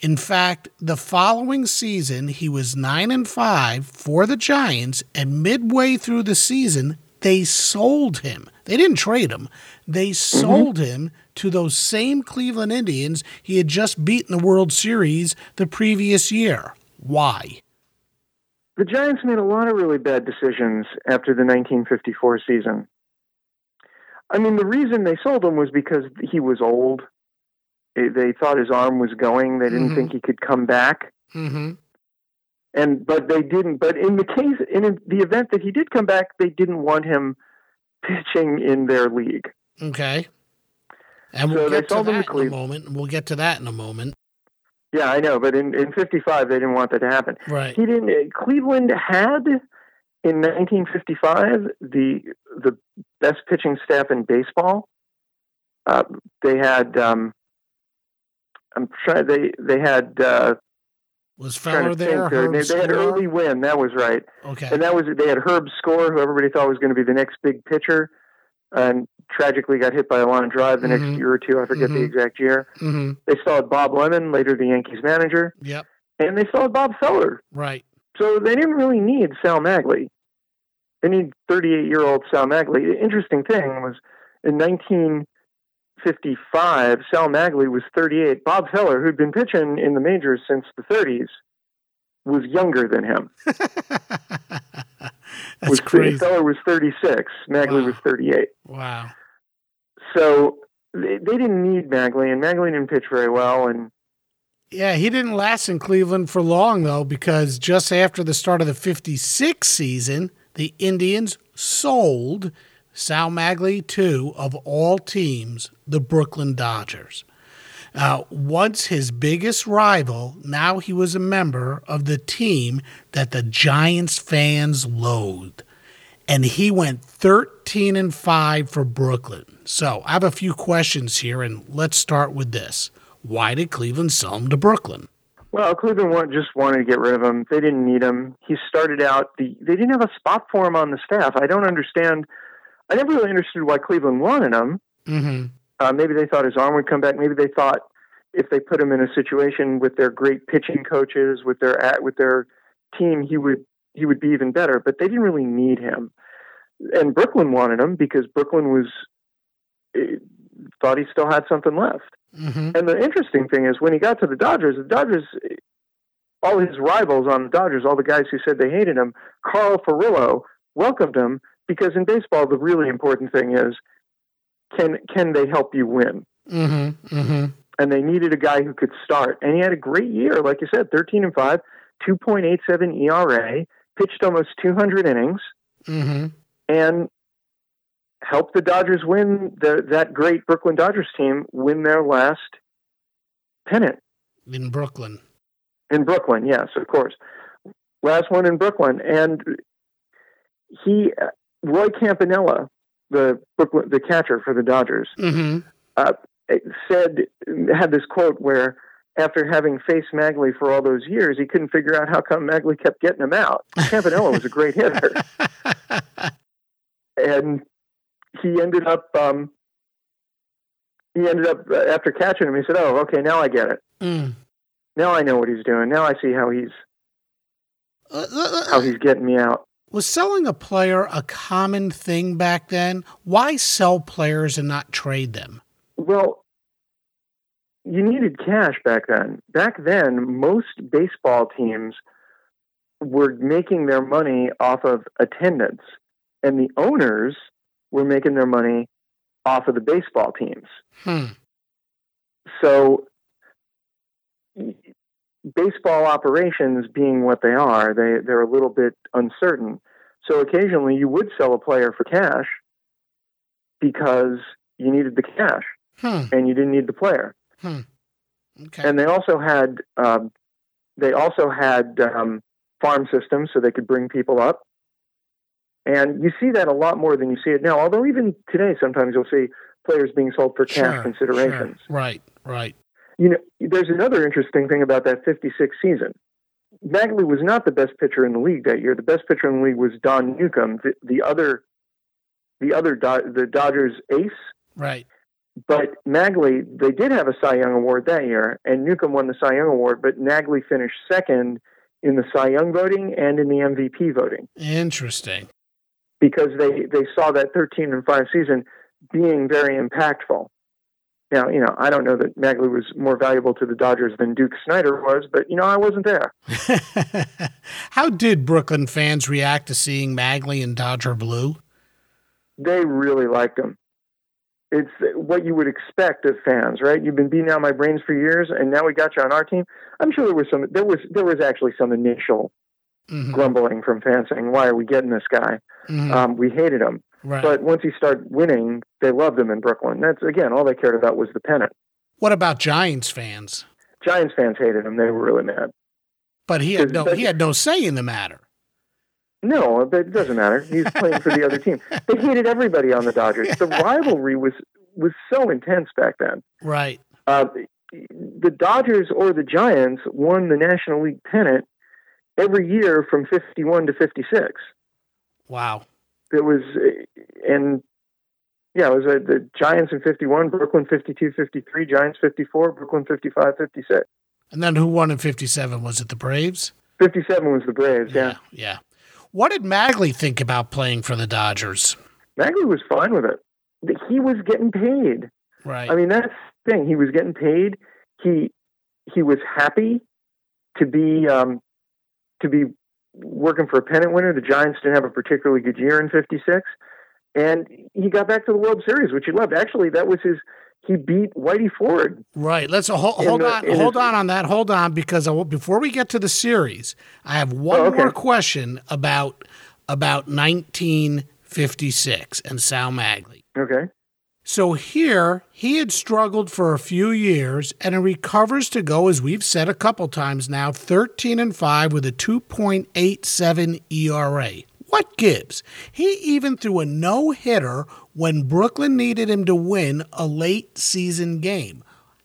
In fact, the following season, he was 9 and 5 for the Giants, and midway through the season, they sold him. They didn't trade him. They mm-hmm. sold mm-hmm. him to those same Cleveland Indians he had just beaten the World Series the previous year. Why? The Giants made a lot of really bad decisions after the 1954 season. I mean, the reason they sold him was because he was old. They thought his arm was going. They didn't mm-hmm. think he could come back. Mm-hmm. And but they didn't. But in the case, in the event that he did come back, they didn't want him pitching in their league. Okay. And we'll so get to that in a moment. We'll get to that in a moment. Yeah, I know, but in in '55 they didn't want that to happen. Right. He didn't. Cleveland had in 1955 the the best pitching staff in baseball. Uh, they had. Um, I'm trying. They they had. Uh, was Feller there? They, they, had Early Wynn. That was right. Okay. And that was they had Herb Score, who everybody thought was going to be the next big pitcher and tragically got hit by a line drive the mm-hmm. next year or two. I forget mm-hmm. the exact year. Mm-hmm. They still had Bob Lemon, later the Yankees manager. Yep. And they still had Bob Feller. Right. So they didn't really need Sal Maglie. They need 38 year old Sal Maglie. The interesting thing was in 1955, Sal Maglie was 38. Bob Feller, who'd been pitching in the majors since the 30s, was younger than him. That's was crazy. Feller was 36. Maglie Wow. was 38. Wow. So they, they didn't need Maglie, and Maglie didn't pitch very well. And Yeah, he didn't last in Cleveland for long, though, because just after the start of the 56 season, the Indians sold Sal Maglie to, of all teams, the Brooklyn Dodgers. Uh, once his biggest rival, now he was a member of the team that the Giants fans loathed. And he went 13 and 5 for Brooklyn. So I have a few questions here, and let's start with this. Why did Cleveland sell him to Brooklyn? well, Cleveland just wanted to get rid of him. They didn't need him. He started out the. They didn't have a spot for him on the staff. I don't understand. I never really understood why Cleveland wanted him. Mm-hmm. Uh, maybe they thought his arm would come back. Maybe they thought if they put him in a situation with their great pitching coaches, with their at, with their team, he would he would be even better. But they didn't really need him. And Brooklyn wanted him because Brooklyn was thought he still had something left. Mm-hmm. And the interesting thing is when he got to the Dodgers, the Dodgers, all his rivals on the Dodgers, all the guys who said they hated him, Carl Furillo welcomed him because in baseball the really important thing is can can they help you win? Mm-hmm. Mm-hmm. and they needed a guy who could start. And he had a great year, like you said, 13 and 5, 2.87 ERA, pitched almost 200 innings, Mm-hmm. and helped the Dodgers win the, that great Brooklyn Dodgers team win their last pennant In Brooklyn. in Brooklyn. Yes, of course, last one in Brooklyn, and he, Roy Campanella, the Brooklyn, the catcher for the Dodgers, Mm-hmm. uh, said had this quote where after having faced Maglie for all those years, he couldn't figure out how come Maglie kept getting him out. Campanella was a great hitter, and he ended up um, he ended up uh, after catching him. He said, "Oh, okay, now I get it. Mm. Now I know what he's doing. Now I see how he's Uh, uh, how he's getting me out." Was selling a player a common thing back then? Why sell players and not trade them? Well, you needed cash back then. Back then, most baseball teams were making their money off of attendance, and the owners were making their money off of the baseball teams. Hmm. So, baseball operations being what they are, they, they're a little bit uncertain. So, occasionally you would sell a player for cash because you needed the cash Hmm. and you didn't need the player. Okay. And they also had um, they also had um, farm systems so they could bring people up. And you see that a lot more than you see it now. Although even today, sometimes you'll see players being sold for cash Sure, considerations. sure. Right. Right. You know, there's another interesting thing about that 56 season. Maglie was not the best pitcher in the league that year. The best pitcher in the league was Don Newcombe, the, the other, the other Do- the Dodgers ace. Right. But Maglie, they did have a Cy Young award that year, and Newcombe won the Cy Young award. But Maglie finished second in the Cy Young voting and in the MVP voting Interesting. Because they they saw that 13 and five season being very impactful. Now, you know, I don't know that Maglie was more valuable to the Dodgers than Duke Snider was, but you know, I wasn't there. How did Brooklyn fans react to seeing Maglie in Dodger blue? They really liked him. It's what you would expect of fans, right? You've been beating out my brains for years, and now we got you on our team. I'm sure there was some. There was there was actually some initial Mhm. grumbling from fans saying, "Why are we getting this guy? Mhm. Um, we hated him." right. But once he started winning, they loved him in Brooklyn. That's again all they cared about was the pennant. what about Giants fans? Giants fans hated him; they were really mad. But he had no he had no say in the matter. No, but it doesn't matter. He's playing for the other team. They hated everybody on the Dodgers. The rivalry was was so intense back then. Right. Uh, the Dodgers or the Giants won the National League pennant every year from 51 to 56. Wow. It was, and yeah, it was uh, the Giants in 51, Brooklyn 52, 53, Giants 54, Brooklyn 55, 56. And then who won in 57? Was it the Braves? 57 was the Braves, yeah. Yeah. What did Maglie think about playing for the Dodgers? Maglie was fine with it. He was getting paid. Right. I mean, that's the thing. He was getting paid. He he was happy to be um, to be working for a pennant winner. The Giants didn't have a particularly good year in '56, and he got back to the World Series, which he loved. Actually, that was his. He beat Whitey Ford. Right. Let's uh, hold, hold the, on. Hold his, on on that. Hold on, because I, before we get to the series, I have one oh, okay. more question about about 1956 and Sal Maglie. Okay. So here, he had struggled for a few years and he recovers to go, as we've said a couple times now, 13 and 5 with a 2.87 ERA. What gives? He even threw a no hitter when Brooklyn needed him to win a late season game.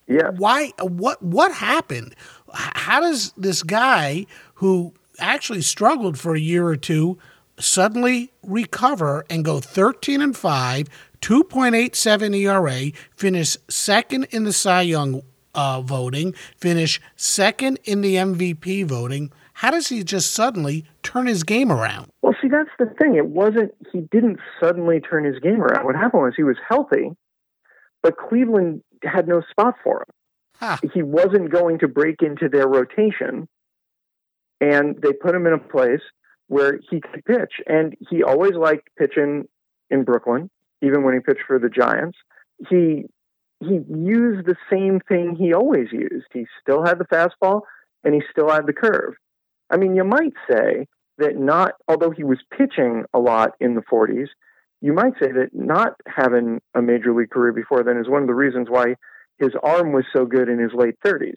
Yeah. Why? What? What happened? How does this guy who actually struggled for a year or two suddenly recover and go 13 and 5 2.87 ERA, finish second in the Cy Young uh, voting, finish second in the MVP voting. How does he just suddenly turn his game around? Well, see, that's the thing. It wasn't, he didn't suddenly turn his game around. What happened was he was healthy, but Cleveland had no spot for him. Huh. He wasn't going to break into their rotation, and they put him in a place where he could pitch. And he always liked pitching in Brooklyn even when he pitched for the Giants. He he used the same thing he always used. He still had the fastball and he still had the curve. I mean, you might say that not although he was pitching a lot in the 40s, you might say that not having a major league career before then is one of the reasons why his arm was so good in his late 30s.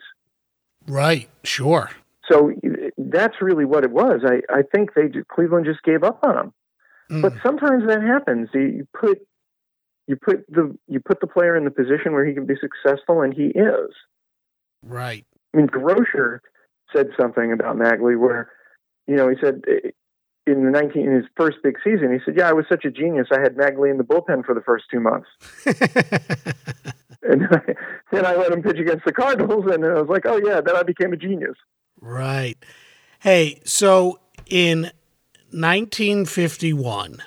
Right, sure. So that's really what it was. I, I think they Cleveland just gave up on him. Mm. But sometimes that happens. You put you put the you put the player in the position where he can be successful, and he is. Right. I mean, Grocer said something about Maglie where, you know, he said in the 19 in his first big season, he said, "Yeah, I was such a genius. I had Maglie in the bullpen for the first two months." and then I let him pitch against the Cardinals, and I was like, "Oh yeah." Then I became a genius. Right. Hey, so in 1951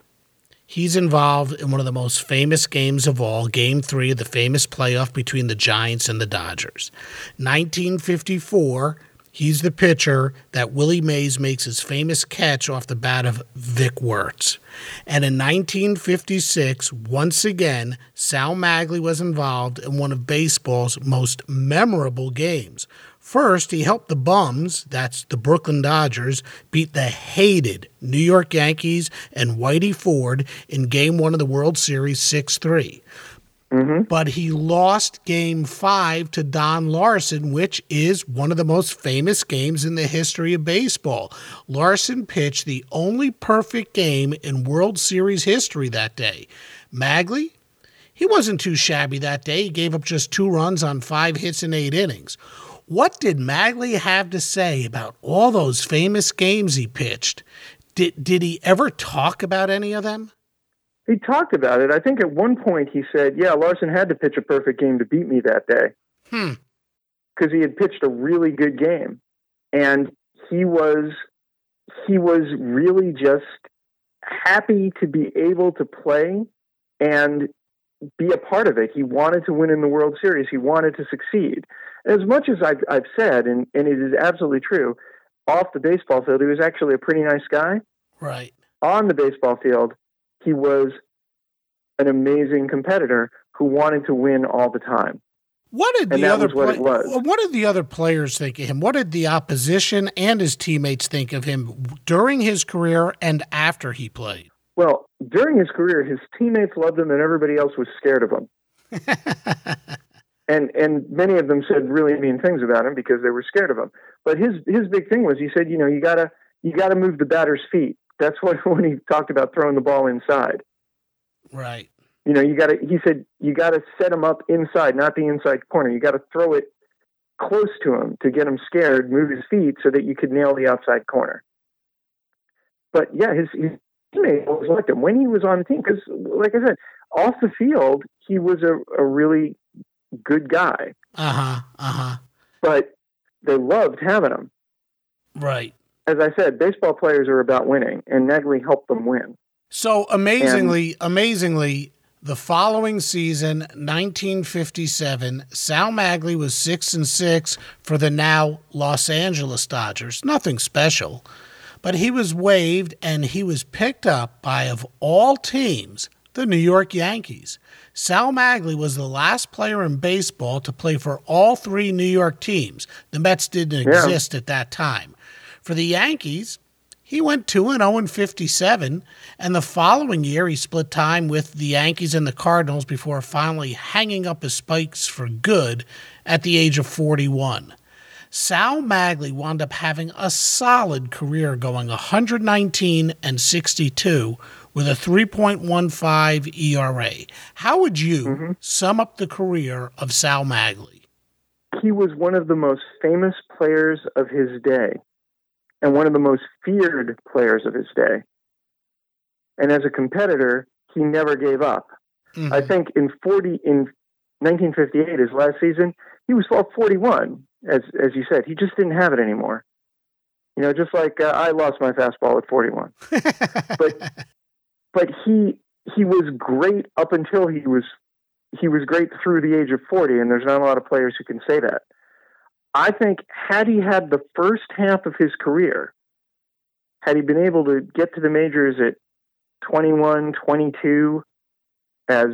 He's involved in one of the most famous games of all, Game 3 of the famous playoff between the Giants and the Dodgers. 1954, he's the pitcher that Willie Mays makes his famous catch off the bat of Vic Wertz. And in 1956, once again, Sal Maglie was involved in one of baseball's most memorable games First, he helped the Bums, that's the Brooklyn Dodgers, beat the hated New York Yankees and Whitey Ford in Game 1 of the World Series 6 3. Mm-hmm. But he lost game five to Don Larsen, which is one of the most famous games in the history of baseball. Larsen pitched the only perfect game in World Series history that day. Maglie, he wasn't too shabby that day. He gave up just two runs on five hits in eight innings. What did Maglie have to say about all those famous games he pitched? Did, did he ever talk about any of them? He talked about it. I think at one point he said, Yeah, Larsen had to pitch a perfect game to beat me that day. Hmm. Because he had pitched a really good game. And he was he was really just happy to be able to play and be a part of it. He wanted to win in the World Series. He wanted to succeed. As much as I've, I've said, and, and it is absolutely true, off the baseball field, he was actually a pretty nice guy. Right. On the baseball field, he was an amazing competitor who wanted to win all the time. What did the other what, what, did the other players think of him? What did the opposition and his teammates think of him during his career and after he played? Well, during his career, his teammates loved him and everybody else was scared of him. and and many of them said really mean things about him because they were scared of him. But his his big thing was he said, you know, you gotta you gotta move the batter's feet. That's what when he talked about throwing the ball inside. Right. You know, you gotta. He said you gotta set him up inside, not the inside corner. You gotta throw it close to him to get him scared, move his feet so that you could nail the outside corner. But yeah, his, his teammates always liked him when he was on the team because, like I said, off the field he was a, a really good guy. Uh huh. Uh huh. But they loved having him. Right. As I said, baseball players are about winning, and Maglie helped them win. So amazingly, and, amazingly, the following season, 1957, Sal Maglie was six and six for the now Los Angeles Dodgers. Nothing special. But he was waived and he was picked up by, of all teams, the New York Yankees. Sal Maglie was the last player in baseball to play for all three New York teams. The Mets didn't Yeah. exist at that time. For the Yankees, he went 2 and 0 and 57, and the following year he split time with the Yankees and the Cardinals before finally hanging up his spikes for good at the age of 41. Sal Maglie wound up having a solid career going 119 and 62 with a 3.15 ERA. How would you sum up the career of Sal Maglie? he was one of the most famous players of his day and one of the most feared players of his day. And as a competitor, he never gave up. I think in 40 in 1958 his last season, he was well 41 as as you said, he just didn't have it anymore. You know, just like uh, I lost my fastball at 41. but but he he was great up until he was he was great through the age of 40 and there's not a lot of players who can say that i think had he had the first half of his career had he been able to get to the majors at 21 22 as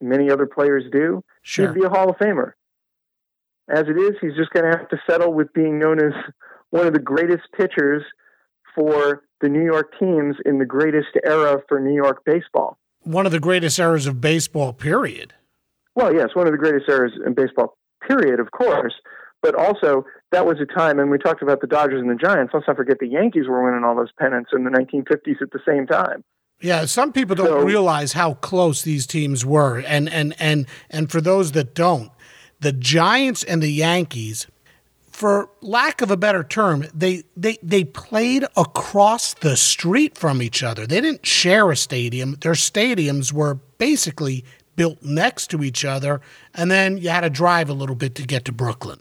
many other players do Sure. he'd be a hall of famer as it is he's just going to have to settle with being known as one of the greatest pitchers for the new york teams in the greatest era for new york baseball One of the greatest eras of baseball, period. Well, yes, one of the greatest eras in baseball, period, of course. But also, that was a time, and we talked about the Dodgers and the Giants. Let's not forget the Yankees were winning all those pennants in the 1950s at the same time. Yeah, some people don't So- realize how close these teams were, and and and and for those that don't, the Giants and the Yankees, for lack of a better term, they they they played across the street from each other. They didn't share a stadium. Their stadiums were basically built next to each other, and then you had to drive a little bit to get to Brooklyn.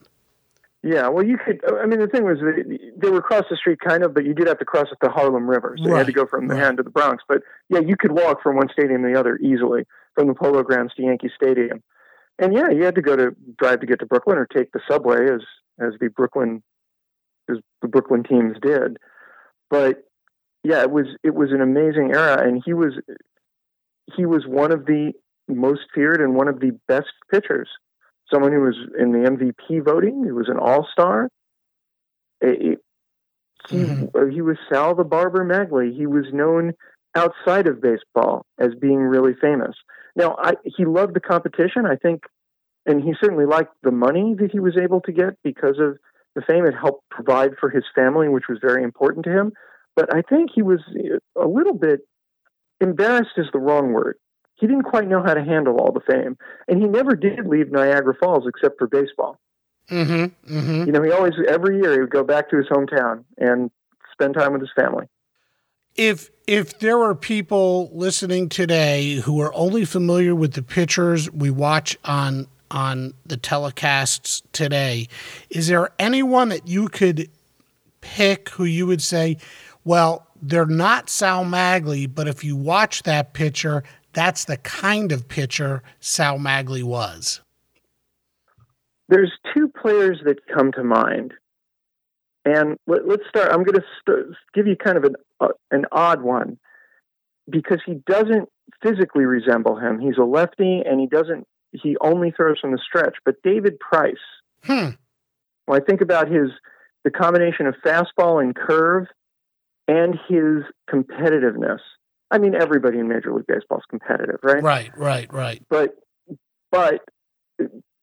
Yeah, well, you could. I mean, the thing was, they were across the street, kind of, but you did have to cross at the Harlem River, so you had to go from right. Manhattan to the Bronx. But yeah, you could walk from one stadium to the other easily, from the Polo Grounds to Yankee Stadium. And yeah, you had to go to drive to get to Brooklyn or take the subway, as as the Brooklyn as the Brooklyn teams did. But yeah, it was it was an amazing era, and he was he was one of the most feared and one of the best pitchers someone who was in the MVP voting. He was an All Star. He Mhm. uh, he was Sal the Barber Maglie. He was known outside of baseball as being really famous. Now, I, he loved the competition, I think, and he certainly liked the money that he was able to get because of the fame. It helped provide for his family, which was very important to him. But I think he was a little bit embarrassed, is the wrong word he didn't quite know how to handle all the fame. And he never did leave Niagara Falls except for baseball. Mm-hmm. Mm-hmm. You know, he always, every year, he would go back to his hometown and spend time with his family. if if there are people listening today who are only familiar with the pictures we watch on on the telecasts today, is there anyone that you could pick who you would say, well, they're not Sal Maglie, but if you watch that pitcher, that's the kind of pitcher Sal Maglie was. There's two players that come to mind. And let, us start. I'm going to give you kind of an, uh, an odd one because he doesn't physically resemble him. He's a lefty and he doesn't, he only throws from the stretch. But David Price, Hmm. when I think about his the combination of fastball and curve and his competitiveness. I mean, everybody in Major League Baseball is competitive, right? Right, right, right. But but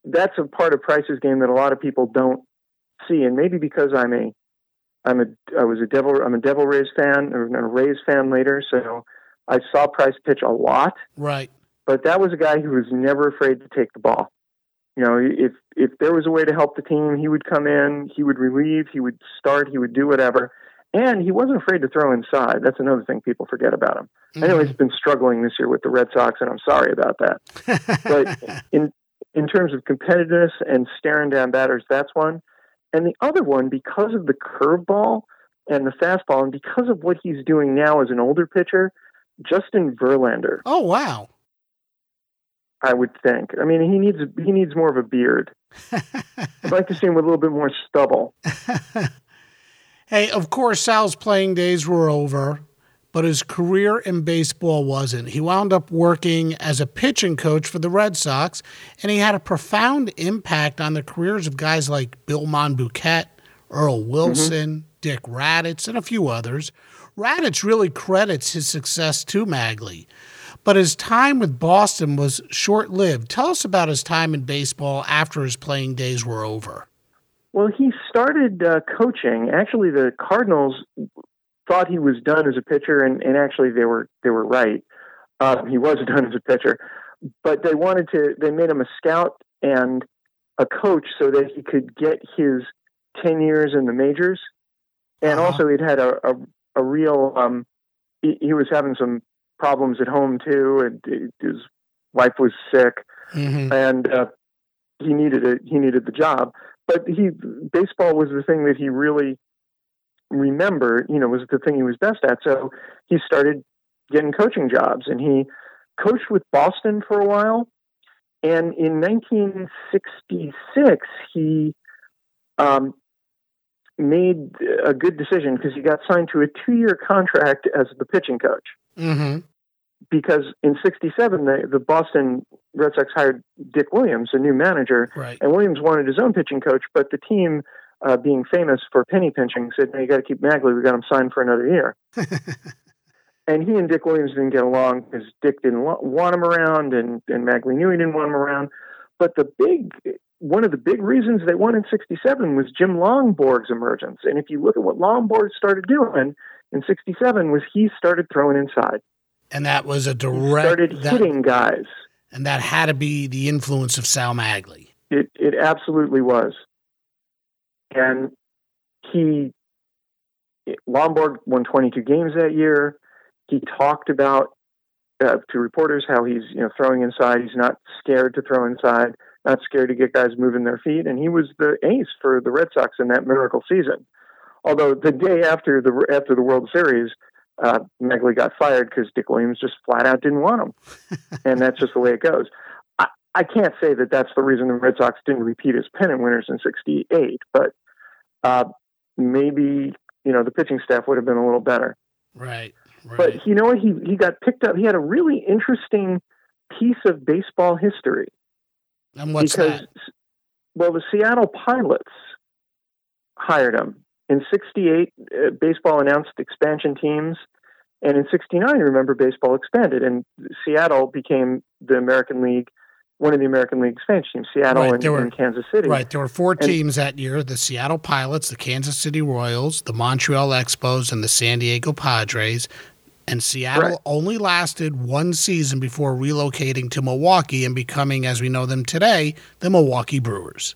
that's a part of Price's game that a lot of people don't see, and maybe because I'm a I'm a I was a Devil I'm a Devil Rays fan or a Rays fan later, so I saw Price pitch a lot Right. But that was a guy who was never afraid to take the ball. You know, if if there was a way to help the team, he would come in, he would relieve, he would start, he would do whatever, and he wasn't afraid to throw inside. That's another thing people forget about him. Mm-hmm. I know he's been struggling this year with the Red Sox, and I'm sorry about that. but in in terms of competitiveness and staring down batters, that's one. And the other one, because of the curveball and the fastball, and because of what he's doing now as an older pitcher, Justin Verlander. Oh wow. I would think. I mean, he needs he needs more of a beard. I'd like to see him with a little bit more stubble. Hey, of course, Sal's playing days were over, but his career in baseball wasn't. He wound up working as a pitching coach for the Red Sox, and he had a profound impact on the careers of guys like Bill Monbouquette, Earl Wilson, mm-hmm. Dick Radatz, and a few others. Radatz really credits his success to Maglie. But his time with Boston was short lived. Tell us about his time in baseball after his playing days were over. Well, he started uh, coaching. Actually, the Cardinals thought he was done as a pitcher, and, and actually they were they were right. Uh, he was done as a pitcher, but they wanted to. They made him a scout and a coach so that he could get his ten years in the majors, and uh-huh. also he'd had a a, a real. Um, he, he was having some problems at home too, and his wife was sick, mm-hmm. and uh, he needed a he needed the job. But he baseball was the thing that he really remembered. You know, was the thing he was best at. So he started getting coaching jobs, and he coached with Boston for a while. And in 1966, he um, made a good decision because he got signed to a two-year contract as the pitching coach. Mm-hmm. Because in '67, the, the Boston Red Sox hired Dick Williams, a new manager, right. and Williams wanted his own pitching coach, but the team, uh, being famous for penny pinching, said, "No, you got to keep Maglie. We got him signed for another year." and he and Dick Williams didn't get along because Dick didn't want him around, and and Maglie knew he didn't want him around. But the big one of the big reasons they won in 67 was Jim Lonborg's emergence. And if you look at what Lonborg started doing in 67 was he started throwing inside. And that was a direct he started that, hitting guys. And that had to be the influence of Sal Maglie. It it absolutely was. And he Lonborg won 22 games that year. He talked about uh, to reporters how he's you know throwing inside. He's not scared to throw inside not scared to get guys moving their feet, and he was the ace for the Red Sox in that miracle season. Although the day after the after the World Series, uh, Maglie got fired because Dick Williams just flat out didn't want him, and that's just the way it goes. I, I can't say that that's the reason the Red Sox didn't repeat as pennant winners in '68, but uh, maybe you know the pitching staff would have been a little better. Right. Right. But you know what? He he got picked up. He had a really interesting piece of baseball history. And what's because, that? Well, the Seattle Pilots hired him. In 68, uh, baseball announced expansion teams. And in 69, remember, baseball expanded. And Seattle became the American League, one of the American League expansion teams, Seattle right, and, were, and, Kansas City. Right. There were four and, teams that year the Seattle Pilots, the Kansas City Royals, the Montreal Expos, and the San Diego Padres and Seattle right. only lasted one season before relocating to Milwaukee and becoming, as we know them today, the Milwaukee Brewers.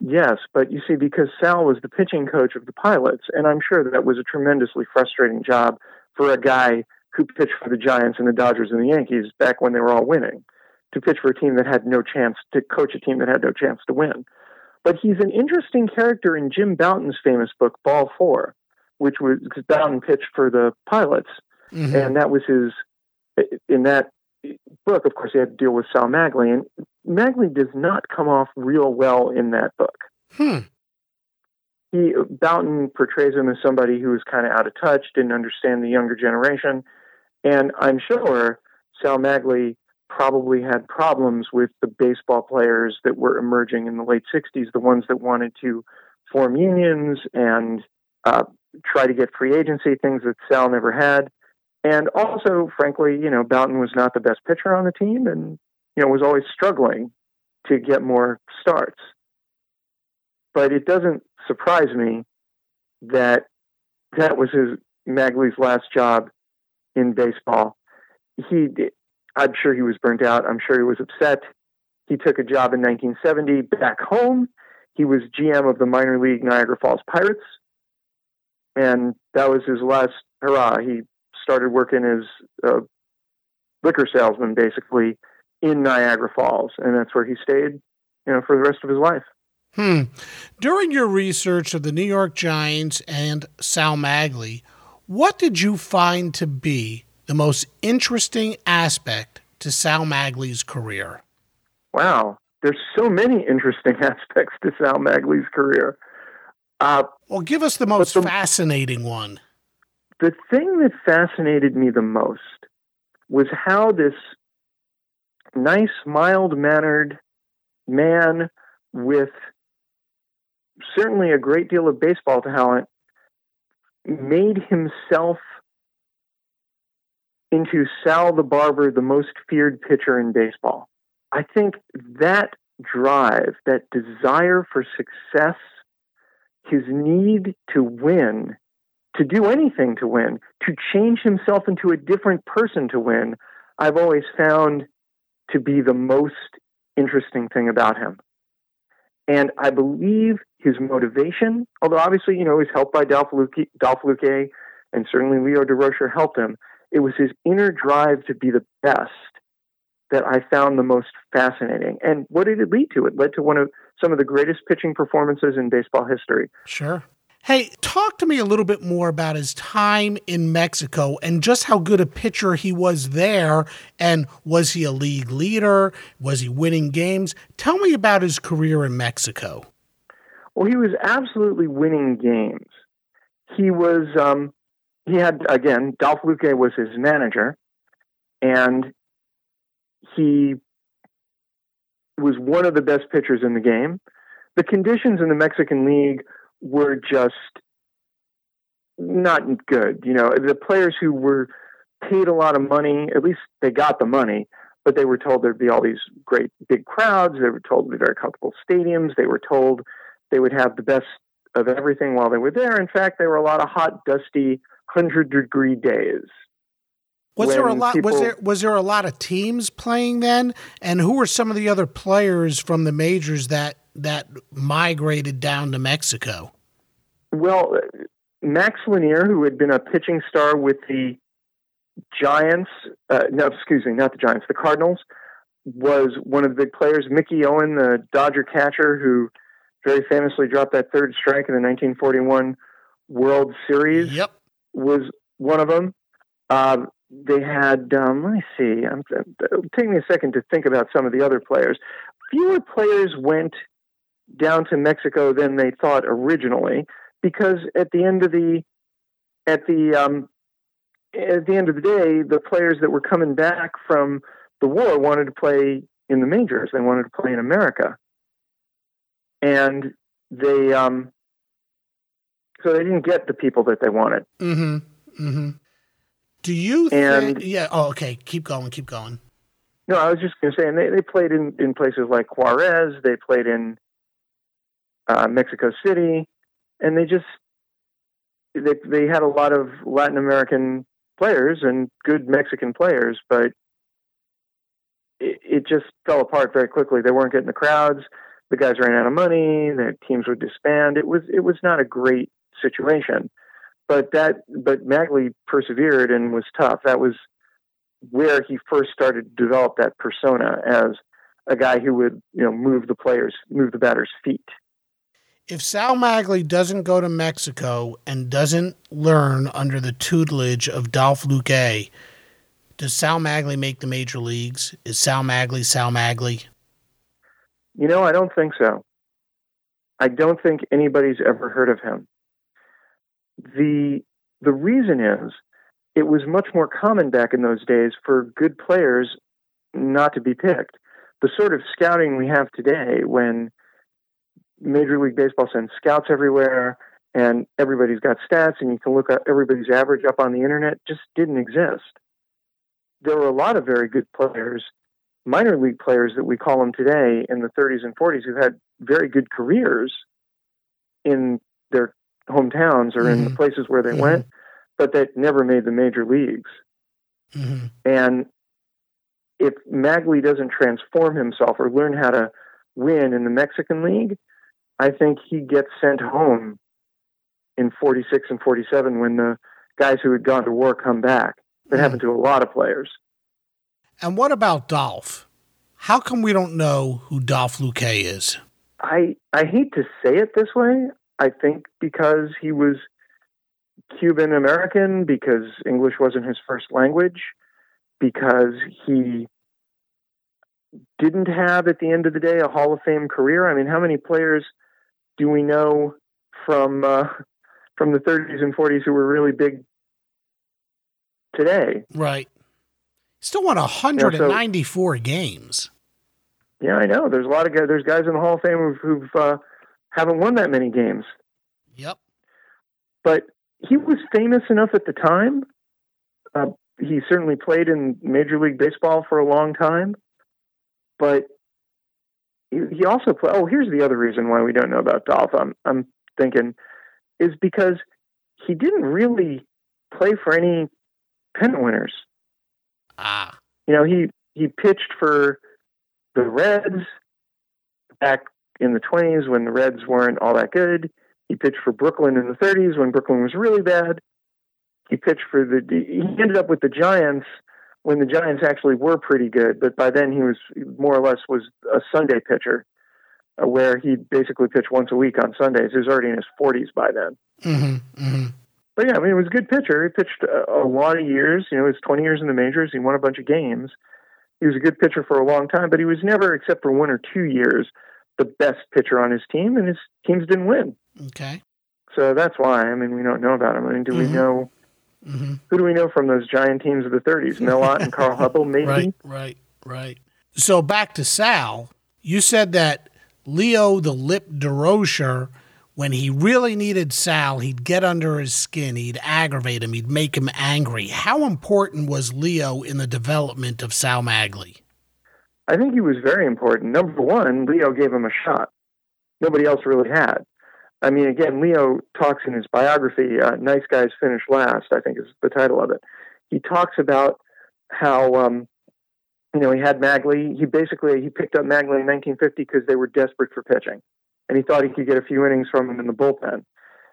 Yes, but you see, because Sal was the pitching coach of the Pilots, and I'm sure that, was a tremendously frustrating job for a guy who pitched for the Giants and the Dodgers and the Yankees back when they were all winning, to pitch for a team that had no chance, to coach a team that had no chance to win. But he's an interesting character in Jim Bouton's famous book, Ball Four, which was because Bouton pitched for the Pilots Mm-hmm. And that was his, in that book, of course, he had to deal with Sal Maglie. And Maglie does not come off real well in that book. Hmm. He, Bouton portrays him as somebody who was kind of out of touch, didn't understand the younger generation. And I'm sure Sal Maglie probably had problems with the baseball players that were emerging in the late 60s, the ones that wanted to form unions and uh, try to get free agency, things that Sal never had. And also, frankly, you know, Bouton was not the best pitcher on the team and, you know, was always struggling to get more starts. But it doesn't surprise me that that was his Maglie's last job in baseball. He, I'm sure he was burnt out. I'm sure he was upset. He took a job in 1970 back home. He was GM of the minor league Niagara Falls Pirates, and that was his last hurrah. He started working as a liquor salesman, basically in Niagara Falls, and that's where he stayed, you know, for the rest of his life. Hmm. During your research of the New York Giants and Sal Maglie, what did you find to be the most interesting aspect to Sal Maglie's career? Wow, there's so many interesting aspects to Sal Maglie's career. Uh, well, give us the most the, fascinating one. The thing that fascinated me the most was how this nice, mild mannered man with certainly a great deal of baseball talent made himself into Sal the Barber, the most feared pitcher in baseball. I think that drive, that desire for success, his need to win, to do anything to win, to change himself into a different person to win, I've always found to be the most interesting thing about him. And I believe his motivation, although obviously, you know, he's helped by Dolph Luque, Dolph Luque and certainly Leo Durocher helped him. It was his inner drive to be the best that I found the most fascinating. And what did it lead to? It led to one of some of the greatest pitching performances in baseball history. Sure. Hey, talk to me a little bit more about his time in Mexico and just how good a pitcher he was there. And was he a league leader? Was he winning games? Tell me about his career in Mexico. Well, he was absolutely winning games. He was, um, he had, again, Dolph Luque was his manager, and he was one of the best pitchers in the game. The conditions in the Mexican League were just not good. You know, the players who were paid a lot of money, at least they got the money, but they were told there'd be all these great big crowds. They were told to be very comfortable stadiums. They were told they would have the best of everything while they were there. In fact, there were a lot of hot, dusty, hundred degree days. Was there a lot? People, was there was there a lot of teams playing then? And who were some of the other players from the majors that that migrated down to Mexico? Well, Max Lanier, who had been a pitching star with the Giants, uh, no, excuse me, not the Giants, the Cardinals, was one of the big players. Mickey Owen, the Dodger catcher, who very famously dropped that third strike in the 1941 World Series, yep. was one of them. Um, they had, um, let me see, I'm, it'll take me a second to think about some of the other players. Fewer players went down to Mexico than they thought originally, because at the end of the at the um, at the end of the day, the players that were coming back from the war wanted to play in the majors. They wanted to play in America, and they um, so they didn't get the people that they wanted. Mm-hmm. Mm-hmm. Do you and, think? Yeah. Oh, okay. Keep going. Keep going. No, I was just going to say, and they, they played in, in places like Juarez. They played in uh, Mexico City, and they just they they had a lot of Latin American players and good Mexican players, but it, it just fell apart very quickly. They weren't getting the crowds. The guys ran out of money. Their teams would disband. It was it was not a great situation, but that but Maglie persevered and was tough. That was where he first started to develop that persona as a guy who would you know move the players, move the batter's feet if Sal Maglie doesn't go to Mexico and doesn't learn under the tutelage of Dolph Luque, does Sal Maglie make the major leagues? Is Sal Maglie Sal Maglie? You know, I don't think so. I don't think anybody's ever heard of him. The the reason is it was much more common back in those days for good players not to be picked. The sort of scouting we have today when Major League Baseball sends scouts everywhere, and everybody's got stats, and you can look at everybody's average up on the internet. Just didn't exist. There were a lot of very good players, minor league players that we call them today in the 30s and 40s, who had very good careers in their hometowns or mm-hmm. in the mm-hmm. places where they mm-hmm. went, but that never made the major leagues. Mm-hmm. And if Maglie doesn't transform himself or learn how to win in the Mexican League, I think he gets sent home in 46 and 47 when the guys who had gone to war come back. That mm. happened to a lot of players. And what about Dolph? How come we don't know who Dolph Luque is? I I hate to say it this way. I think because he was Cuban American, because English wasn't his first language, because he didn't have at the end of the day a Hall of Fame career. I mean, how many players do we know from uh, from the 30s and 40s who were really big today. Right. Still won 194 games. Yeah, I know. There's a lot of guys. There's guys in the Hall of Fame who've, who've uh, haven't won that many games. Yep. But he was famous enough at the time. Uh, he certainly played in Major League Baseball for a long time, but he, also played. Oh, here's the other reason why we don't know about Dolph. I'm, I'm thinking is because he didn't really play for any pennant winners. Ah. You know, he he pitched for the Reds back in the 20s when the Reds weren't all that good. He pitched for Brooklyn in the 30s when Brooklyn was really bad. He pitched for the. He ended up with the Giants when the Giants actually were pretty good, but by then he was more or less was a Sunday pitcher, uh, where he basically pitched once a week on Sundays. He was already in his 40s by then. Mm-hmm, mm-hmm. But yeah, I mean, he was a good pitcher. He pitched a, a lot of years. You know, he was 20 years in the majors. He won a bunch of games. He was a good pitcher for a long time, but he was never, except for one or two years, the best pitcher on his team, and his teams didn't win. Okay. So that's why. I mean, we don't know about him. I mean, do we Mhm. know? Mm-hmm. Who do we know from those giant teams of the 30s? Mel Ott and Carl Hubbell, maybe. Right, right, right. So back to Sal, you said that Leo the Lip Durocher, when he really needed Sal, he'd get under his skin, he'd aggravate him, he'd make him angry. How important was Leo in the development of Sal Maglie? I think he was very important. Number one, Leo gave him a shot. Nobody else really had. I mean, again, Leo talks in his biography, uh, Nice Guys Finish Last, I think is the title of it. He talks about how, um, you know, he had Maglie. He basically, he picked up Maglie in 1950 because they were desperate for pitching. And he thought he could get a few innings from him in the bullpen.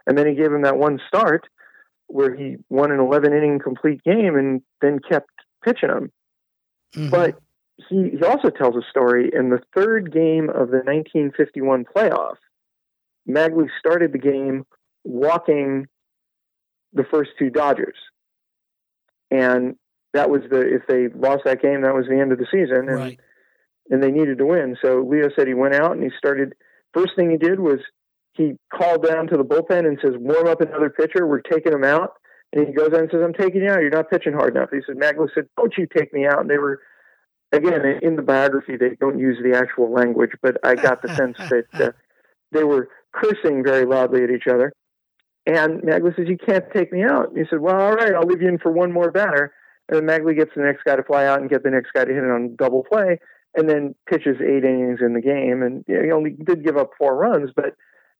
And then he gave him that one start where he won an 11 inning complete game and then kept pitching him. Mhm. But he, he also tells a story in the third game of the 1951 playoff. Maglie started the game walking the first two Dodgers. And that was the, if they lost that game, that was the end of the season. And, right. and they needed to win. So Leo said he went out and he started, first thing he did was he called down to the bullpen and says, warm up another pitcher. We're taking him out. And he goes out and says, I'm taking you out. You're not pitching hard enough. He said, Maglie said, don't you take me out. And they were, again, in the biography, they don't use the actual language, but I got the sense that uh, they were cursing very loudly at each other. And Maglie says, You can't take me out. And he said, Well, all right, I'll leave you in for one more batter. And then Maglie gets the next guy to fly out and get the next guy to hit it on double play, and then pitches eight innings in the game. And you know, he only did give up four runs, but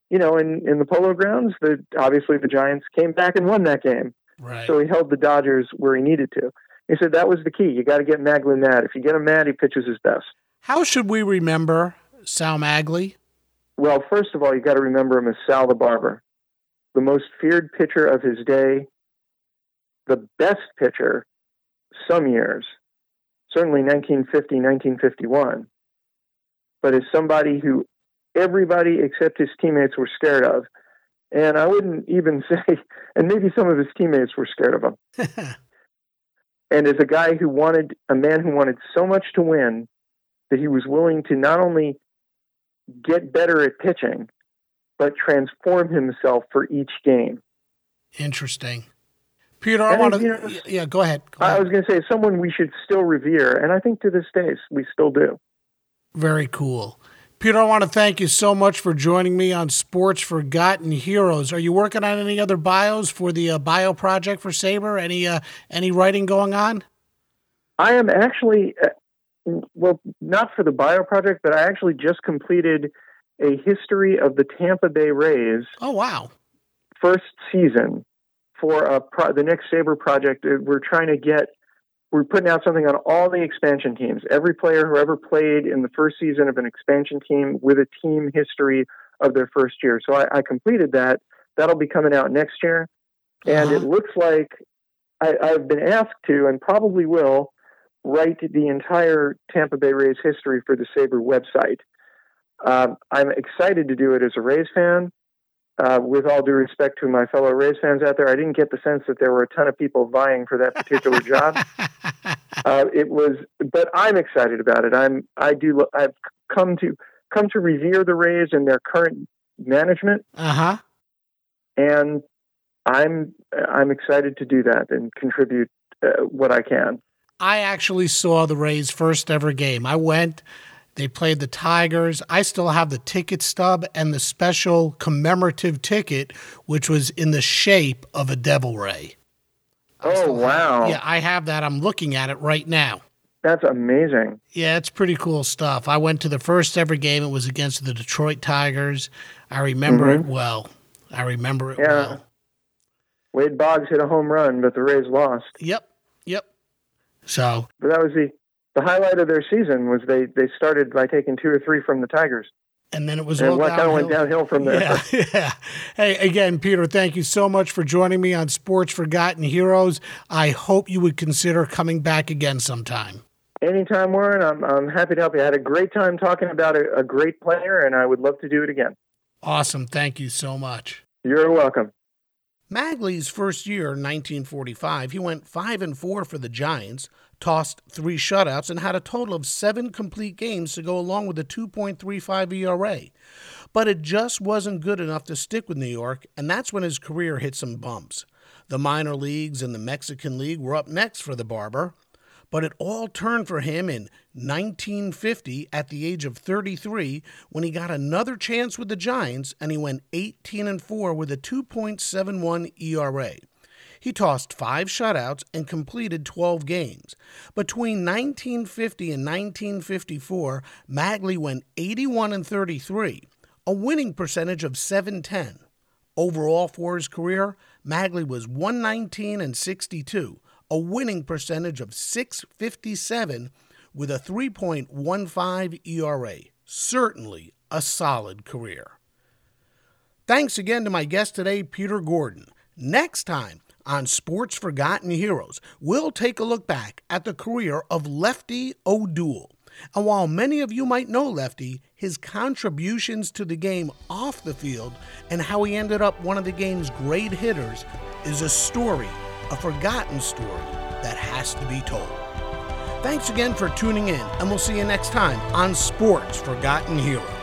you know, in, in the Polo Grounds, the obviously the Giants came back and won that game. Right. So he held the Dodgers where he needed to. He said that was the key. You got to get Maglie mad. If you get him mad, he pitches his best. How should we remember Sal Maglie? Well, first of all, you got to remember him as Sal the Barber, the most feared pitcher of his day, the best pitcher some years, certainly 1950, 1951, but as somebody who everybody except his teammates were scared of. And I wouldn't even say, and maybe some of his teammates were scared of him. and as a guy who wanted, a man who wanted so much to win that he was willing to not only get better at pitching, but transform himself for each game. Interesting. Peter, I want you know, to. Yeah, go ahead. Go I ahead. was going to say someone we should still revere, and I think to this day we still do. Very cool. Peter, I want to thank you so much for joining me on Sports Forgotten Heroes. Are you working on any other bios for the uh, bio project for SABR? Any uh, any writing going on? I am actually, uh, well, not for the bio project, but I actually just completed a history of the Tampa Bay Rays Oh wow! first season for a pro- the next SABR project. Uh, We're trying to get, we're putting out something on all the expansion teams. Every player who ever played in the first season of an expansion team with a team history of their first year. So I, I completed that. That'll be coming out next year. And it Uh-huh. looks like I, I've been asked to, and probably will, write the entire Tampa Bay Rays history for the SABR website. Um, I'm excited to do it as a Rays fan. Uh, with all due respect to my fellow Rays fans out there, I didn't get the sense that there were a ton of people vying for that particular job. Uh, it was, but I'm excited about it. I'm, I do, I've come to come to revere the Rays and their current management. Uh huh. and I'm I'm excited to do that and contribute uh, what I can. I actually saw the Rays' first ever game. I went. They played the Tigers. I still have the ticket stub and the special commemorative ticket, which was in the shape of a devil ray. Oh wow! Yeah, I have that. I'm looking at it right now. That's amazing. Yeah, it's pretty cool stuff. I went to the first ever game. It was against the Detroit Tigers. I remember mm-hmm. it well. I remember it yeah. well. Wade Boggs hit a home run, but the Rays lost. Yep. So, but that was the the highlight of their season was they they started by taking two or three from the Tigers. And then it was and all kind of went downhill from there. Yeah, yeah. Hey, again, Peter, thank you so much for joining me on Sports Forgotten Heroes. I hope you would consider coming back again sometime. Anytime, Warren. I'm, I'm happy to help you. I had a great time talking about a, a great player, and I would love to do it again. Awesome. Thank you so much. You're welcome. Maglie's first year, 1945, he went 5 and 4 for the Giants, tossed 3 shutouts and had a total of 7 complete games to go along with a 2.35 ERA. But it just wasn't good enough to stick with New York, and that's when his career hit some bumps. The minor leagues and the Mexican League were up next for the Barber, but it all turned for him in 1950 at the age of 33 when he got another chance with the Giants and he went 18 and 4 with a 2.71 ERA. He tossed five shutouts and completed 12 games. Between 1950 and 1954, Maglie went 81 and 33, a winning percentage of 710. Overall for his career, Maglie was 119 and 62, a winning percentage of 657 with a 3.15 ERA. Certainly a solid career. Thanks again to my guest today, Peter Gordon. Next time on Sports Forgotten Heroes, we'll take a look back at the career of Lefty O'Doul. And while many of you might know Lefty, his contributions to the game off the field and how he ended up one of the game's great hitters is a story a forgotten story that has to be told. Thanks again for tuning in, and we'll see you next time on Sports Forgotten Heroes.